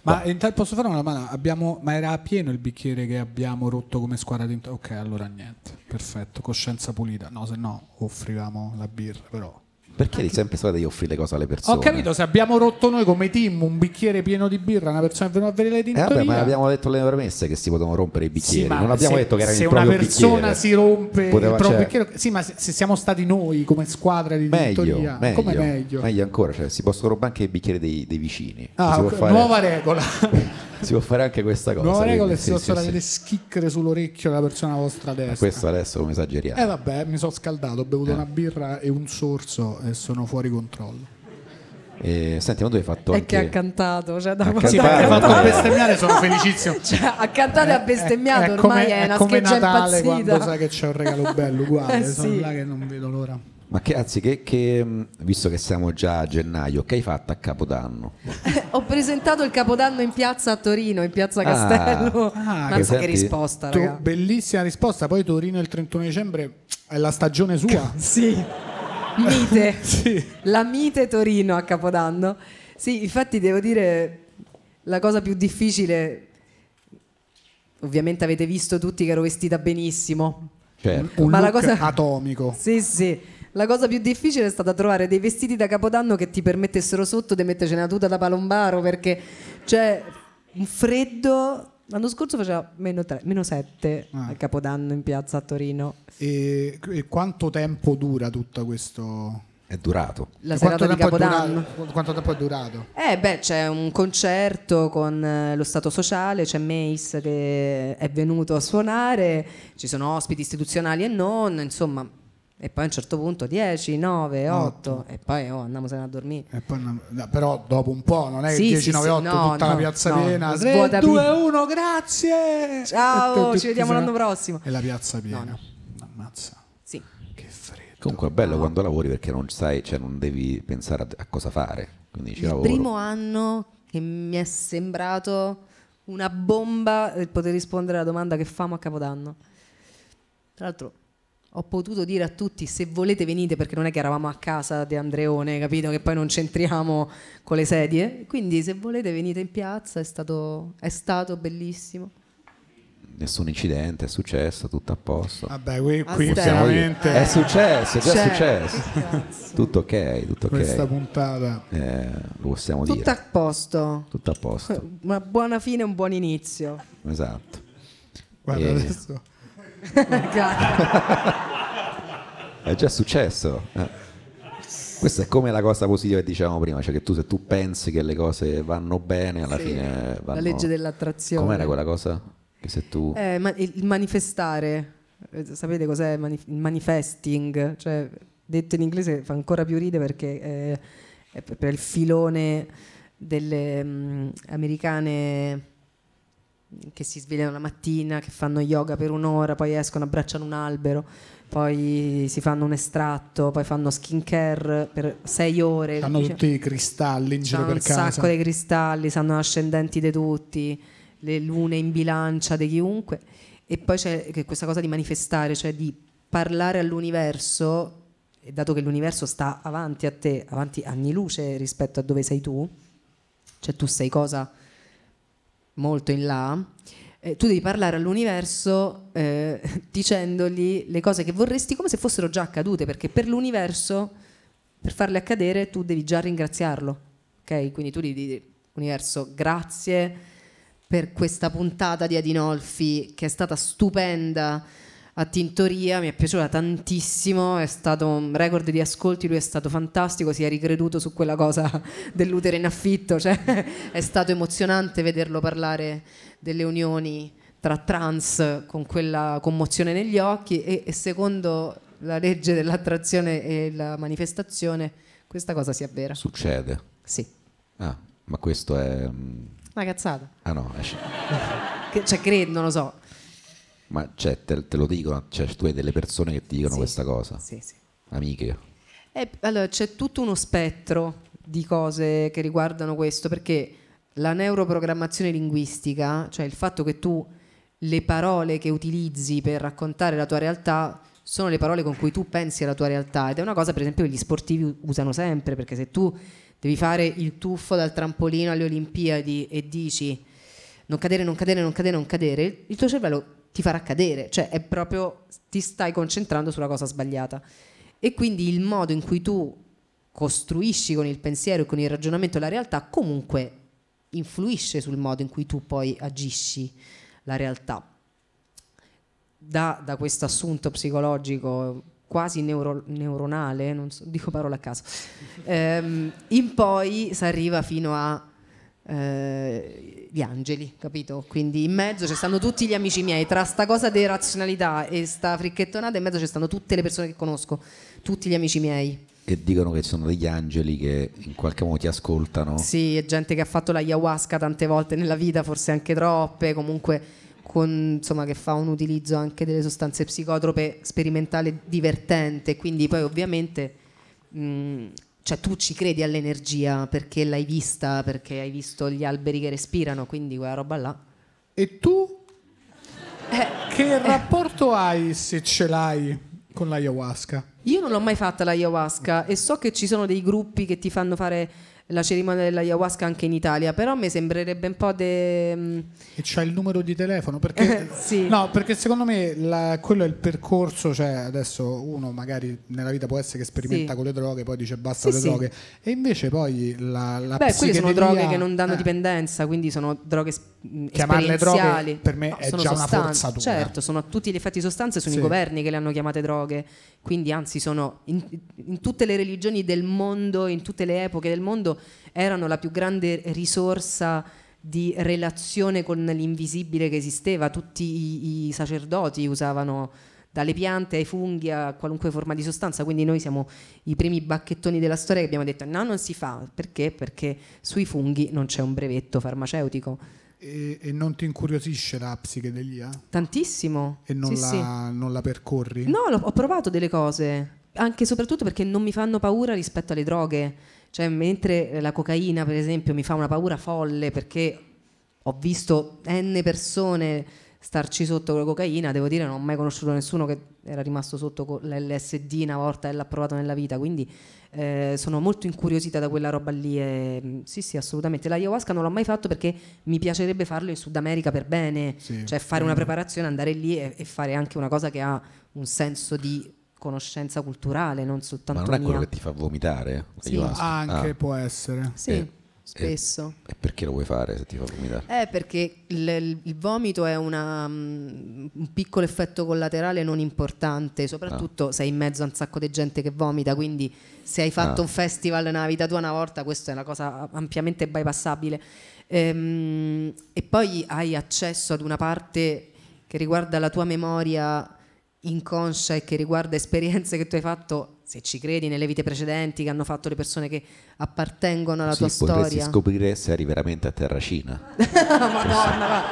Ma intanto posso fare una domanda? Abbiamo, ma era pieno il bicchiere che abbiamo rotto come squadra di... Ok, allora niente. Perfetto, coscienza pulita. No, se no offrivamo la birra, però... Perché devi sempre stare di offrire le cose alle persone? Ho capito, se abbiamo rotto noi come team un bicchiere pieno di birra, una persona è venuta a vedere le Eh, tintoria... vabbè, ma abbiamo detto le premesse che si potevano rompere i Sì, bicchieri. ma non abbiamo se, detto che era se il una proprio persona bicchiere. si rompe Poteva- il proprio cioè- bicchiere sì ma se, se siamo stati noi come squadra di Meglio, tintoria meglio, come meglio meglio ancora, cioè, si possono rompere anche i bicchieri dei, dei vicini. Ah, si può ok, fare- nuova regola si può fare anche questa cosa. Nuova regola è quindi si sì, possono sì, avere sì. schicchere sull'orecchio della persona a vostra Ma destra. questo adesso come esageriamo. Eh vabbè, mi sono scaldato, ho bevuto Eh. una birra e un sorso e sono fuori controllo. E, senti, ma tu hai fatto È anche... che ha cantato, cioè, da Ha quando Sì, ha fatto bestemmiare, sono felicissimo. Cioè, ha cantato e ha bestemmiato, È- è ormai è, una come Natale impazzita. quando sai che c'è un regalo bello uguale, Eh, sono sì. là che non vedo l'ora. Ma che, anzi, che, che, mh, visto che siamo già a gennaio, che hai fatto a Capodanno? Ho presentato il Capodanno in piazza a Torino, in piazza Ah. Castello. Ah, Mazza che che, senti- risposta, Tu- bellissima risposta, poi Torino il 31 dicembre è la stagione sua. Sì. Mite. sì. La mite Torino a Capodanno. Sì, infatti devo dire la cosa più difficile ovviamente avete visto tutti che ero vestita benissimo. Certo. Un Ma la look cosa- atomico. Sì, sì. La cosa più difficile è stata trovare dei vestiti da Capodanno che ti permettessero sotto di metterci una tuta da palombaro perché c'è un freddo. L'anno scorso faceva meno, tre- meno 7 Ah. a Capodanno in piazza a Torino. E, e quanto tempo dura tutto questo? È durato. La serata di Capodanno. durato? Quanto tempo è durato? Eh beh, c'è un concerto con eh, lo Stato Sociale, c'è Mace che è venuto a suonare, ci sono ospiti istituzionali e non, insomma, e poi a un certo punto 10, 9, 8 e poi oh, andiamosene a dormire. E poi no, no, però dopo un po', non è Sì, che sì, 10, 9, sì, 8 no, tutta la no, piazza no, piena. lo 3, svuota 2, pi- 1, grazie! Ciao, ci vediamo l'anno prossimo. E la piazza piena. No, Ammazza. Sì. Che freddo. Comunque è bello quando lavori perché non sai, cioè non devi pensare a, cosa fare. Quindi Il lavoro. primo anno che mi è sembrato una bomba il poter rispondere alla domanda che famo a Capodanno. Tra l'altro ho potuto dire a tutti se volete venite perché non è che eravamo a casa di Andreone, capito? Che poi non c'entriamo con le sedie. Quindi se volete venite in piazza, è stato, è stato bellissimo. Nessun incidente, è successo, tutto a posto. Vabbè, qui, qui. Possiamo dire- veramente È successo, è già Cioè, successo. Tutto ok, tutto ok. questa puntata. Eh, lo possiamo Tutto dire. a posto. Tutto a posto. Una buona fine e un buon inizio. Esatto. Guarda Eh. adesso. È già successo. eh. Questa è come la cosa positiva che dicevamo prima, cioè che tu se tu pensi che le cose vanno bene, alla Sì, fine vanno... La legge dell'attrazione. Com'era quella cosa? Che se tu... Eh, ma- il manifestare, Eh, sapete cos'è il manif- il manifesting? Cioè, detto in inglese fa ancora più ride perché eh, è per il filone delle mm, americane che si svegliano la mattina, che fanno yoga per un'ora, poi escono, abbracciano un albero, poi si fanno un estratto, poi fanno skincare per sei ore. Hanno tutti i cristalli in giro per un casa. sacco di cristalli, sanno ascendenti di tutti, le lune in bilancia di chiunque. E poi c'è questa cosa di manifestare, cioè di parlare all'universo, e dato che l'universo sta avanti a te, avanti anni luce rispetto a dove sei tu, cioè tu sei cosa molto in là, eh, tu devi parlare all'universo eh, dicendogli le cose che vorresti come se fossero già accadute, perché per l'universo, per farle accadere, tu devi già ringraziarlo. Ok? Quindi tu devi dire, universo, grazie per questa puntata di Adinolfi che è stata stupenda a Tintoria, mi è piaciuta tantissimo, è stato un record di ascolti, lui è stato fantastico, si è ricreduto su quella cosa dell'utero in affitto, cioè è stato emozionante vederlo parlare delle unioni tra trans con quella commozione negli occhi e, e secondo la legge dell'attrazione e la manifestazione questa cosa si avvera. Succede. Sì, Ah, ma questo è... mm, una cazzata. Ah no, esce- cioè credo, non lo so. Ma cioè, te, te lo dicono, cioè, tu hai delle persone che ti dicono Sì. questa cosa, Sì, sì. amiche. Eh, allora, c'è tutto uno spettro di cose che riguardano questo, perché la neuroprogrammazione linguistica, cioè il fatto che tu le parole che utilizzi per raccontare la tua realtà sono le parole con cui tu pensi alla tua realtà ed è una cosa per esempio che gli sportivi usano sempre, perché se tu devi fare il tuffo dal trampolino alle Olimpiadi e dici non cadere, non cadere, non cadere, non cadere, il tuo cervello ti farà cadere, cioè è proprio ti stai concentrando sulla cosa sbagliata. E quindi il modo in cui tu costruisci con il pensiero e con il ragionamento la realtà comunque influisce sul modo in cui tu poi agisci la realtà. Da, da questo assunto psicologico quasi neuro- neuronale, non so, dico parole a caso, ehm, in poi si arriva fino a eh, gli angeli, capito? Quindi in mezzo ci stanno tutti gli amici miei, tra sta cosa di razionalità e sta fricchettonata, in mezzo ci stanno tutte le persone che conosco, tutti gli amici miei. E dicono che sono degli angeli che in qualche modo ti ascoltano. Sì, è gente che ha fatto l'ayahuasca tante volte nella vita, forse anche troppe, comunque con, insomma, che fa un utilizzo anche delle sostanze psicotrope sperimentale divertente, quindi poi ovviamente mh, cioè, tu ci credi all'energia perché l'hai vista, perché hai visto gli alberi che respirano, quindi quella roba là. E tu che rapporto hai se ce l'hai con l'ayahuasca? Io non l'ho mai fatta l'ayahuasca e so che ci sono dei gruppi che ti fanno fare la cerimonia dell'ayahuasca anche in Italia, però mi sembrerebbe un po' de... mm, E c'hai il numero di telefono? Perché, Sì. no, perché secondo me la- quello è il percorso, cioè adesso uno magari nella vita può essere che sperimenta Sì. con le droghe, poi dice basta Sì, le droghe, e invece poi la, la Beh, quelle sono droghe che non danno eh, dipendenza, quindi sono droghe mh, Chiamarle droghe per me è sono già una sostanze. forzatura. Certo, sono a tutti gli effetti sostanze, sono i governi che le hanno chiamate droghe, quindi anzi sono in, in tutte le religioni del mondo, in tutte le epoche del mondo, erano la più grande risorsa di relazione con l'invisibile che esisteva, tutti i, i sacerdoti usavano dalle piante ai funghi a qualunque forma di sostanza, quindi noi siamo i primi bacchettoni della storia che abbiamo detto no, non si fa, perché? Perché sui funghi non c'è un brevetto farmaceutico. E, e non ti incuriosisce la psichedelia? Tantissimo. E non, Sì, la, non la percorri? No, ho provato delle cose, anche e soprattutto perché non mi fanno paura rispetto alle droghe. Cioè, mentre la cocaina, per esempio, mi fa una paura folle perché ho visto N persone starci sotto con la cocaina, devo dire, non ho mai conosciuto nessuno che era rimasto sotto con l'LSD una volta e l'ha provato nella vita, quindi eh, sono molto incuriosita da quella roba lì. E, mm, sì, sì, assolutamente. L'ayahuasca non l'ho mai fatto perché mi piacerebbe farlo in Sud America per bene, Sì. cioè fare una preparazione, andare lì e, e fare anche una cosa che ha un senso di conoscenza culturale, non Ma soltanto non è mia. quello che ti fa vomitare? Sì. Anche Ah, può essere. Sì, Eh, spesso. E perché lo vuoi fare se ti fa vomitare? Eh, perché il, il- vomito è una, mm, un piccolo effetto collaterale non importante, soprattutto sei in mezzo a un sacco di gente che vomita, quindi se hai fatto Ah. un festival nella vita tua una volta, questa è una cosa ampiamente bypassabile. Ehm, e poi hai accesso ad una parte che riguarda la tua memoria inconscia e che riguarda esperienze che tu hai fatto, se ci credi, nelle vite precedenti che hanno fatto le persone che appartengono alla Sì, tua potresti storia. scoprire se eri veramente a Terracina. Madonna, va.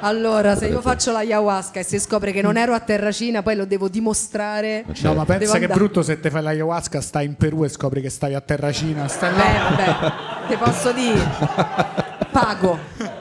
Allora, se io faccio l'ayahuasca e si scopre che non ero a Terracina, poi lo devo dimostrare. No, ma pensa Devo che andare. brutto se te fai l'ayahuasca, stai in Perù e scopri che stai a Terracina, stai Beh, là. vabbè, ti posso dire, pago.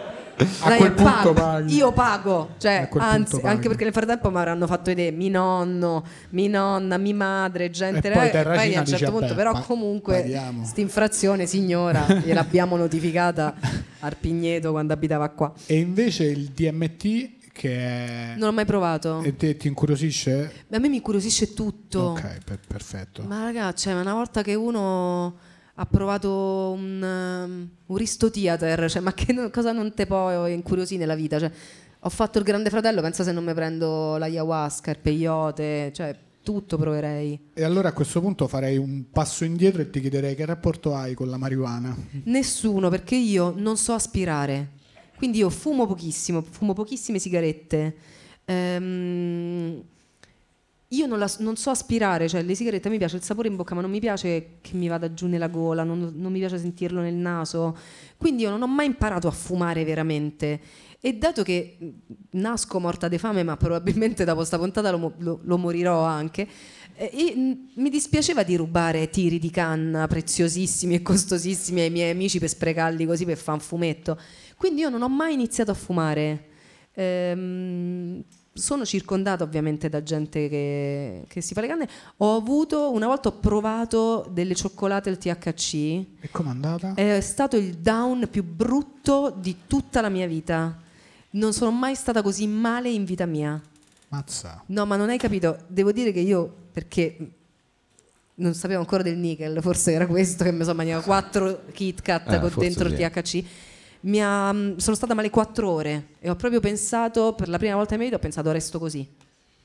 A quel punto pago. paghi. Io pago, cioè, anzi, anche paghi. perché nel frattempo mi avranno fatto vedere mi nonno, mi nonna, mi madre, gente. E poi eh, Terracina a un certo punto, "Vabbè, però, comunque, paghiamo." sta infrazione, signora, gliel'abbiamo notificata al Pigneto quando abitava qua. E invece il DMT che è... Non l'ho mai provato. E te ti incuriosisce? A me mi incuriosisce tutto. Ok, per- perfetto. Ma ragazzi, cioè, una volta che uno ha provato un, um, un ristotheater, cioè, ma che no- cosa non te può incuriosire nella vita? Cioè, ho fatto il grande fratello, pensa se non mi prendo l'ayahuasca, il peyote, cioè tutto proverei. E allora a questo punto farei un passo indietro e ti chiederei che rapporto hai con la marijuana? Nessuno, perché io non so aspirare. Quindi io fumo pochissimo, fumo pochissime sigarette. Ehm, io non, la- non so aspirare, cioè le sigarette mi piace il sapore in bocca, ma non mi piace che mi vada giù nella gola, non, non mi piace sentirlo nel naso. Quindi io non ho mai imparato a fumare veramente. E dato che nasco morta di fame, ma probabilmente dopo sta puntata lo, lo- lo morirò anche, eh, mi dispiaceva di rubare tiri di canna preziosissimi e costosissimi ai miei amici per sprecarli così per fare un fumetto. Quindi io non ho mai iniziato a fumare. Ehm, sono circondata ovviamente da gente che, che si fa le canne. Ho avuto, una volta ho provato delle cioccolate al THC. E com'è andata? È stato il down più brutto di tutta la mia vita. Non sono mai stata così male in vita mia. Mazza. No, ma non hai capito. Devo dire che io, perché non sapevo ancora del nickel, forse era questo che mi sono mangiato quattro Kit Kat Ah, con dentro sì. il THC. Ha- sono stata male quattro ore e ho proprio pensato, per la prima volta in mia vita, ho pensato resto così.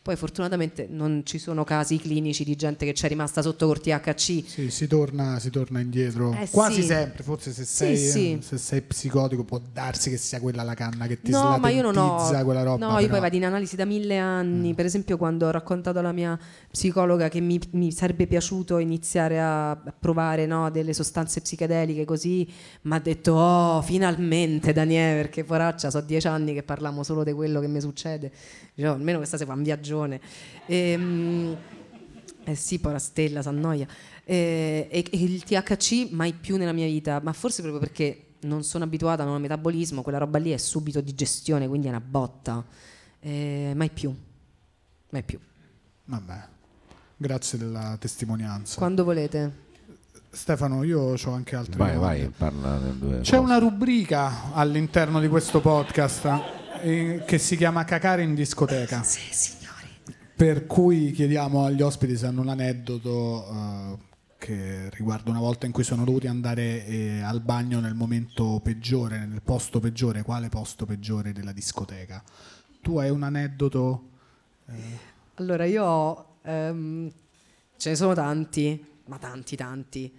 Poi fortunatamente non ci sono casi clinici di gente che c'è rimasta sotto col THC. Sì, si torna, si torna indietro Eh, quasi sì. sempre. Forse se sei, sì. se sei psicotico può darsi che sia quella la canna che ti No, ma io non ho. quella roba. no, io però- poi vado in analisi da mille anni. Per esempio, quando ho raccontato alla mia psicologa che mi, mi sarebbe piaciuto iniziare a provare no, delle sostanze psichedeliche così, mi ha detto: Oh, finalmente Daniele, perché poraccia, so dieci anni che parliamo solo di quello che mi succede. Dicevo, almeno questa si fa un viaggione. Ehm, eh sì, poi la stella, s'annoia. Eh, e, e il THC mai più nella mia vita, ma forse proprio perché non sono abituata, non ho metabolismo, quella roba lì è subito digestione, quindi è una botta. Eh, mai più, mai più. Vabbè, grazie della testimonianza. Quando volete. Stefano, io ho anche altre Vai, domande. vai, parla C'è cose. una rubrica all'interno di questo podcast eh, che si chiama Cacare in discoteca. Sì, signori. Per cui chiediamo agli ospiti se hanno un aneddoto eh, che riguarda una volta in cui sono dovuti andare eh, al bagno nel momento peggiore, nel posto peggiore. Quale posto peggiore della discoteca? Tu hai un aneddoto? Allora, io ho. ehm, ce ne sono tanti, ma tanti, tanti.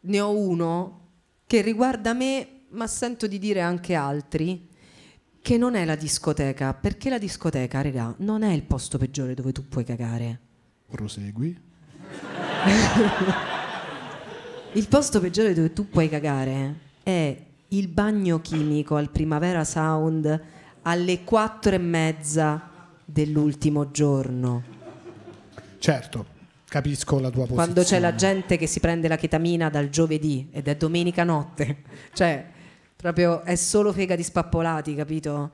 Ne ho uno che riguarda me, ma sento di dire anche altri, che non è la discoteca, perché la discoteca, regà, non è il posto peggiore dove tu puoi cagare. Prosegui. Il posto peggiore dove tu puoi cagare è il bagno chimico al Primavera Sound alle quattro e mezza dell'ultimo giorno. Certo, capisco la tua posizione. Quando c'è la gente che si prende la chetamina dal giovedì ed è domenica notte, cioè proprio è solo fega di spappolati, capito?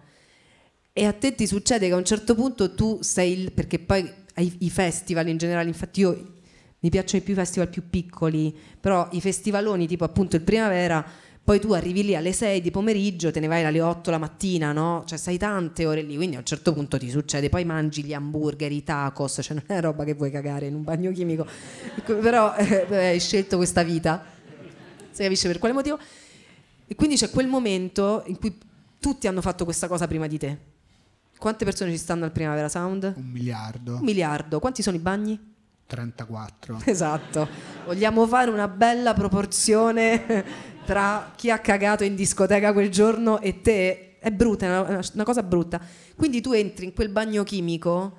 E a te ti succede che a un certo punto tu sei il, perché poi ai- i festival in generale, infatti io mi piacciono i più festival più piccoli, però i festivaloni tipo appunto il primavera, poi tu arrivi lì alle 6 di pomeriggio, te ne vai alle 8 la mattina, no? Cioè sei tante ore lì, quindi a un certo punto ti succede, poi mangi gli hamburger, i tacos, cioè non è roba che vuoi cagare in un bagno chimico, però eh, hai scelto questa vita, si capisce per quale motivo? E quindi c'è quel momento in cui tutti hanno fatto questa cosa prima di te. Quante persone ci stanno al Primavera Sound? Un miliardo. Un miliardo. Quanti sono i bagni? 34. Esatto. Vogliamo fare una bella proporzione tra chi ha cagato in discoteca quel giorno e te. È brutta, è una, una cosa brutta. Quindi tu entri in quel bagno chimico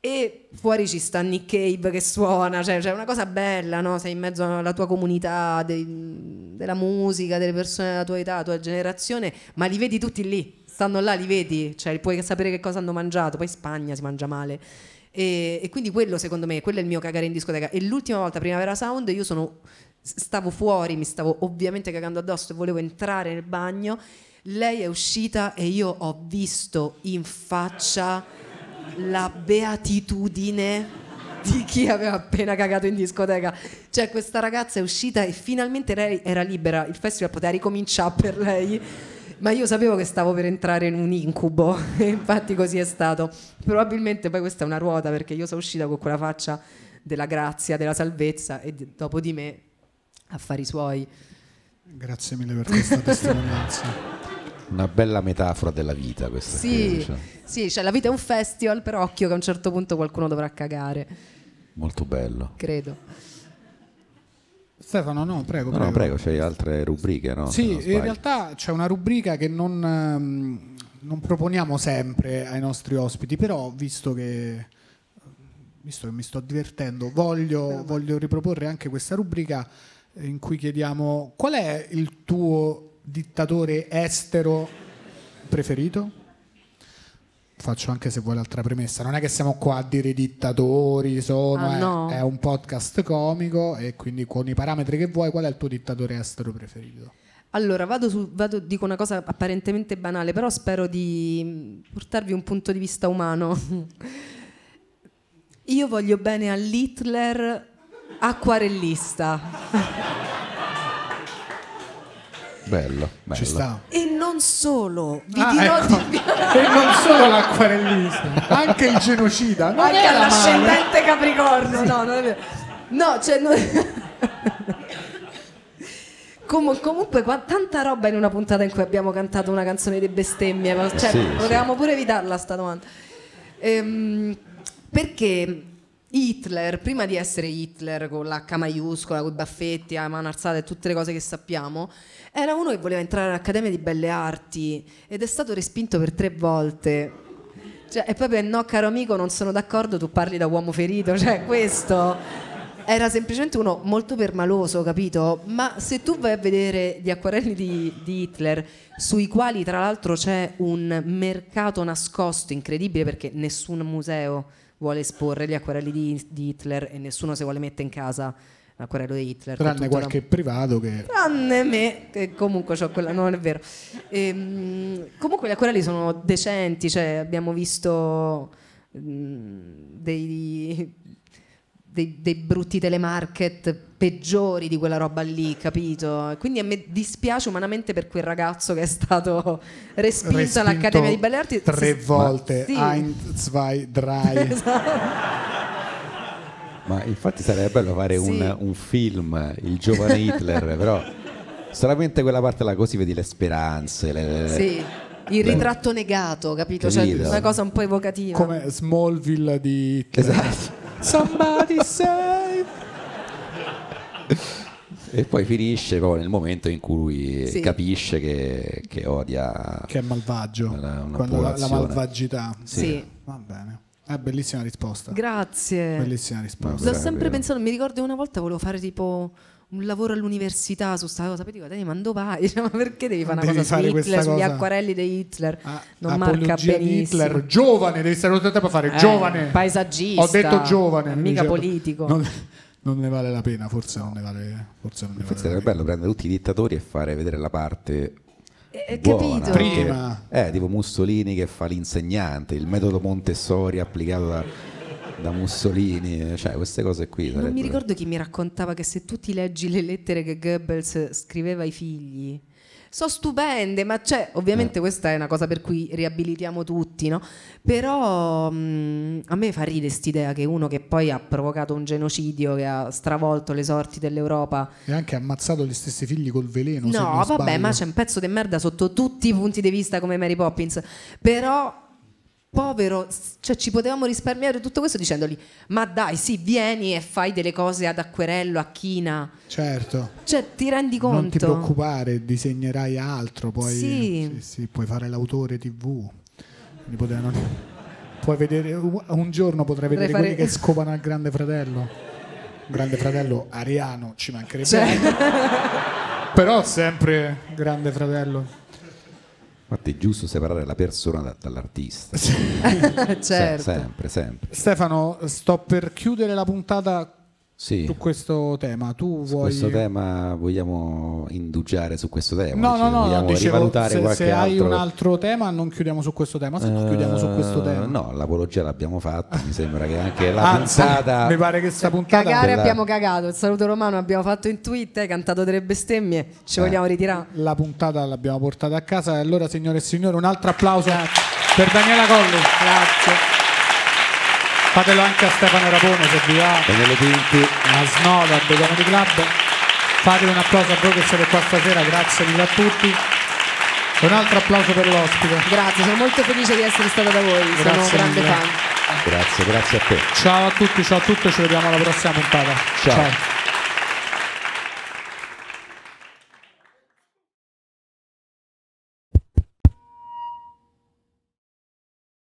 e fuori ci sta Nick Cave che suona, cioè c'è una cosa bella, no? Sei in mezzo alla tua comunità, dei- della musica, delle persone della tua età, della tua generazione, ma li vedi tutti lì, stanno là, li vedi, cioè puoi sapere che cosa hanno mangiato, poi in Spagna si mangia male. E, e quindi quello secondo me, quello è il mio cagare in discoteca. E l'ultima volta, Primavera Sound, io sono, stavo fuori, mi stavo ovviamente cagando addosso e volevo entrare nel bagno. Lei è uscita e io ho visto in faccia la beatitudine di chi aveva appena cagato in discoteca. Cioè, questa ragazza è uscita e finalmente lei era libera. Il festival poteva ricominciare per lei. Ma io sapevo che stavo per entrare in un incubo e infatti così è stato. Probabilmente poi questa è una ruota perché io sono uscita con quella faccia della grazia, della salvezza e dopo di me affari suoi. Grazie mille per questa testimonianza. Una bella metafora della vita questa. qui, Sì, cioè, sì, cioè la vita è un festival, però occhio che a un certo punto qualcuno dovrà cagare, molto bello. credo. Stefano, no, prego. No, no, prego, c'hai altre rubriche, no? Sì, in realtà c'è una rubrica che non, ehm, non proponiamo sempre ai nostri ospiti, però visto che, visto che mi sto divertendo, voglio, voglio riproporre anche questa rubrica in cui chiediamo qual è il tuo dittatore estero preferito? Faccio anche se vuoi l'altra premessa, non è che siamo qua a dire dittatori, sono, Ah, è- no. è un podcast comico e quindi con i parametri che vuoi, qual è il tuo dittatore estero preferito? Allora, vado su, vado- dico una cosa apparentemente banale, però spero di mm, portarvi un punto di vista umano. Io voglio bene all'Hitler acquarellista. Bello, bello. Ci sta. E non solo, vi Ah, dirò ecco. di più. e non solo l'acquarellista, anche il genocida. Non Anche all'ascendente Capricorno, no, non è vero. No, cioè... no- Com- comunque qua- tanta roba in una puntata in cui abbiamo cantato una canzone di bestemmie, ma- cioè, Sì, potevamo pure evitarla sta domanda. Ehm, Perché Hitler, prima di essere Hitler con l'H maiuscola, con i baffetti, la mano alzata e tutte le cose che sappiamo, era uno che voleva entrare all'Accademia di Belle Arti ed è stato respinto per tre volte. Cioè, è proprio no, caro amico, non sono d'accordo, tu parli da uomo ferito, cioè questo era semplicemente uno molto permaloso, capito? Ma se tu vai a vedere gli acquarelli di, di Hitler, sui quali tra l'altro c'è un mercato nascosto incredibile perché nessun museo vuole esporre gli acquarelli di, di Hitler e nessuno se vuole mettere in casa l'acquarello di Hitler. Tranne qualche la- privato che... Tranne me, che comunque ho quella, non è vero. Ehm, comunque gli acquarelli sono decenti, cioè abbiamo visto dei, dei- dei brutti telemarket peggiori di quella roba lì, capito? Quindi a me dispiace umanamente per quel ragazzo che è stato respinto, respinto all'Accademia di Belle Arti. tre volte Sì. ein, zwei, drei Ma infatti sarebbe bello fare Sì. un, un film, il giovane Hitler, però solamente quella parte là così vedi le speranze. le- le- Sì, il ritratto negato, capito? Cioè, Capito. una cosa un po' evocativa. come Smallville di Hitler. Esatto. Somebody save E poi finisce proprio nel momento in cui Sì. capisce che, che odia. che è malvagio la, la malvagità Sì. va bene è bellissima risposta Grazie. bellissima risposta L'ho sempre pensato, mi ricordo una volta volevo fare tipo un lavoro all'università su sta cosa, poi dico, Dani, ma dove vai? Dice, ma perché devi fare una Devi cosa su fare Hitler, questa sugli cosa? acquarelli di Hitler? Ah, non marca benissimo. Hitler giovane devi stare tutto il tempo a fare Eh, giovane paesaggista, ho detto giovane mica dicevo, politico. non, non ne vale la pena forse non ne vale forse non ne vale Forse sarebbe bello prendere tutti i dittatori e fare vedere la parte Eh, buona. capito? Prima. Eh, tipo Mussolini che fa l'insegnante, il metodo Montessori applicato da, da Mussolini, cioè queste cose qui. Non mi ricordo chi mi raccontava che se tu ti leggi le lettere che Goebbels scriveva ai figli, sono stupende, ma c'è, ovviamente questa è una cosa per cui riabilitiamo tutti, no? Però mh, a me fa ridere quest'idea che uno che poi ha provocato un genocidio, che ha stravolto le sorti dell'Europa, e anche ammazzato gli stessi figli col veleno No, vabbè, sbaglio. ma c'è un pezzo di merda sotto tutti i punti di vista come Mary Poppins. Però, povero, cioè ci potevamo risparmiare tutto questo dicendogli: Ma dai, sì, vieni e fai delle cose ad acquerello, a china. certo Cioè, ti rendi conto? non ti preoccupare disegnerai altro poi Sì. sì, sì, puoi fare l'autore tv potevano- puoi vedere un giorno potrai vedere Potrei quelli fare- che scopano al grande fratello grande fratello ariano ci mancherebbe Cioè, però sempre grande fratello Infatti è giusto separare la persona da- dall'artista. certo. Se- sempre, sempre. Stefano sto per chiudere la puntata Sì. su questo tema tu Su vuoi questo tema vogliamo indugiare su questo tema? No, Dici, no, no, vogliamo no, dicevo, se, se hai altro... un altro tema non chiudiamo su questo tema, se no Eh, chiudiamo su questo tema. No, l'apologia l'abbiamo fatta, mi sembra che anche la Anzi, puntata... mi pare che sta puntata Cagare della- abbiamo cagato, il saluto romano abbiamo fatto in tweet, hai cantato delle bestemmie, ci Eh. vogliamo ritirare. la puntata l'abbiamo portata a casa e allora signore e signori un altro applauso per Daniela Colli Grazie. Fatelo anche a Stefano Rapone se vi va Daniele Pinti, a Snoda a The Comedy Club fate un applauso a voi che siete qua stasera grazie mille a tutti un altro applauso per l'ospite Grazie, sono molto felice di essere stata da voi, sono Grazie grande mille. fan. grazie, grazie a te. ciao a tutti ciao a tutti ci vediamo alla prossima puntata Ciao.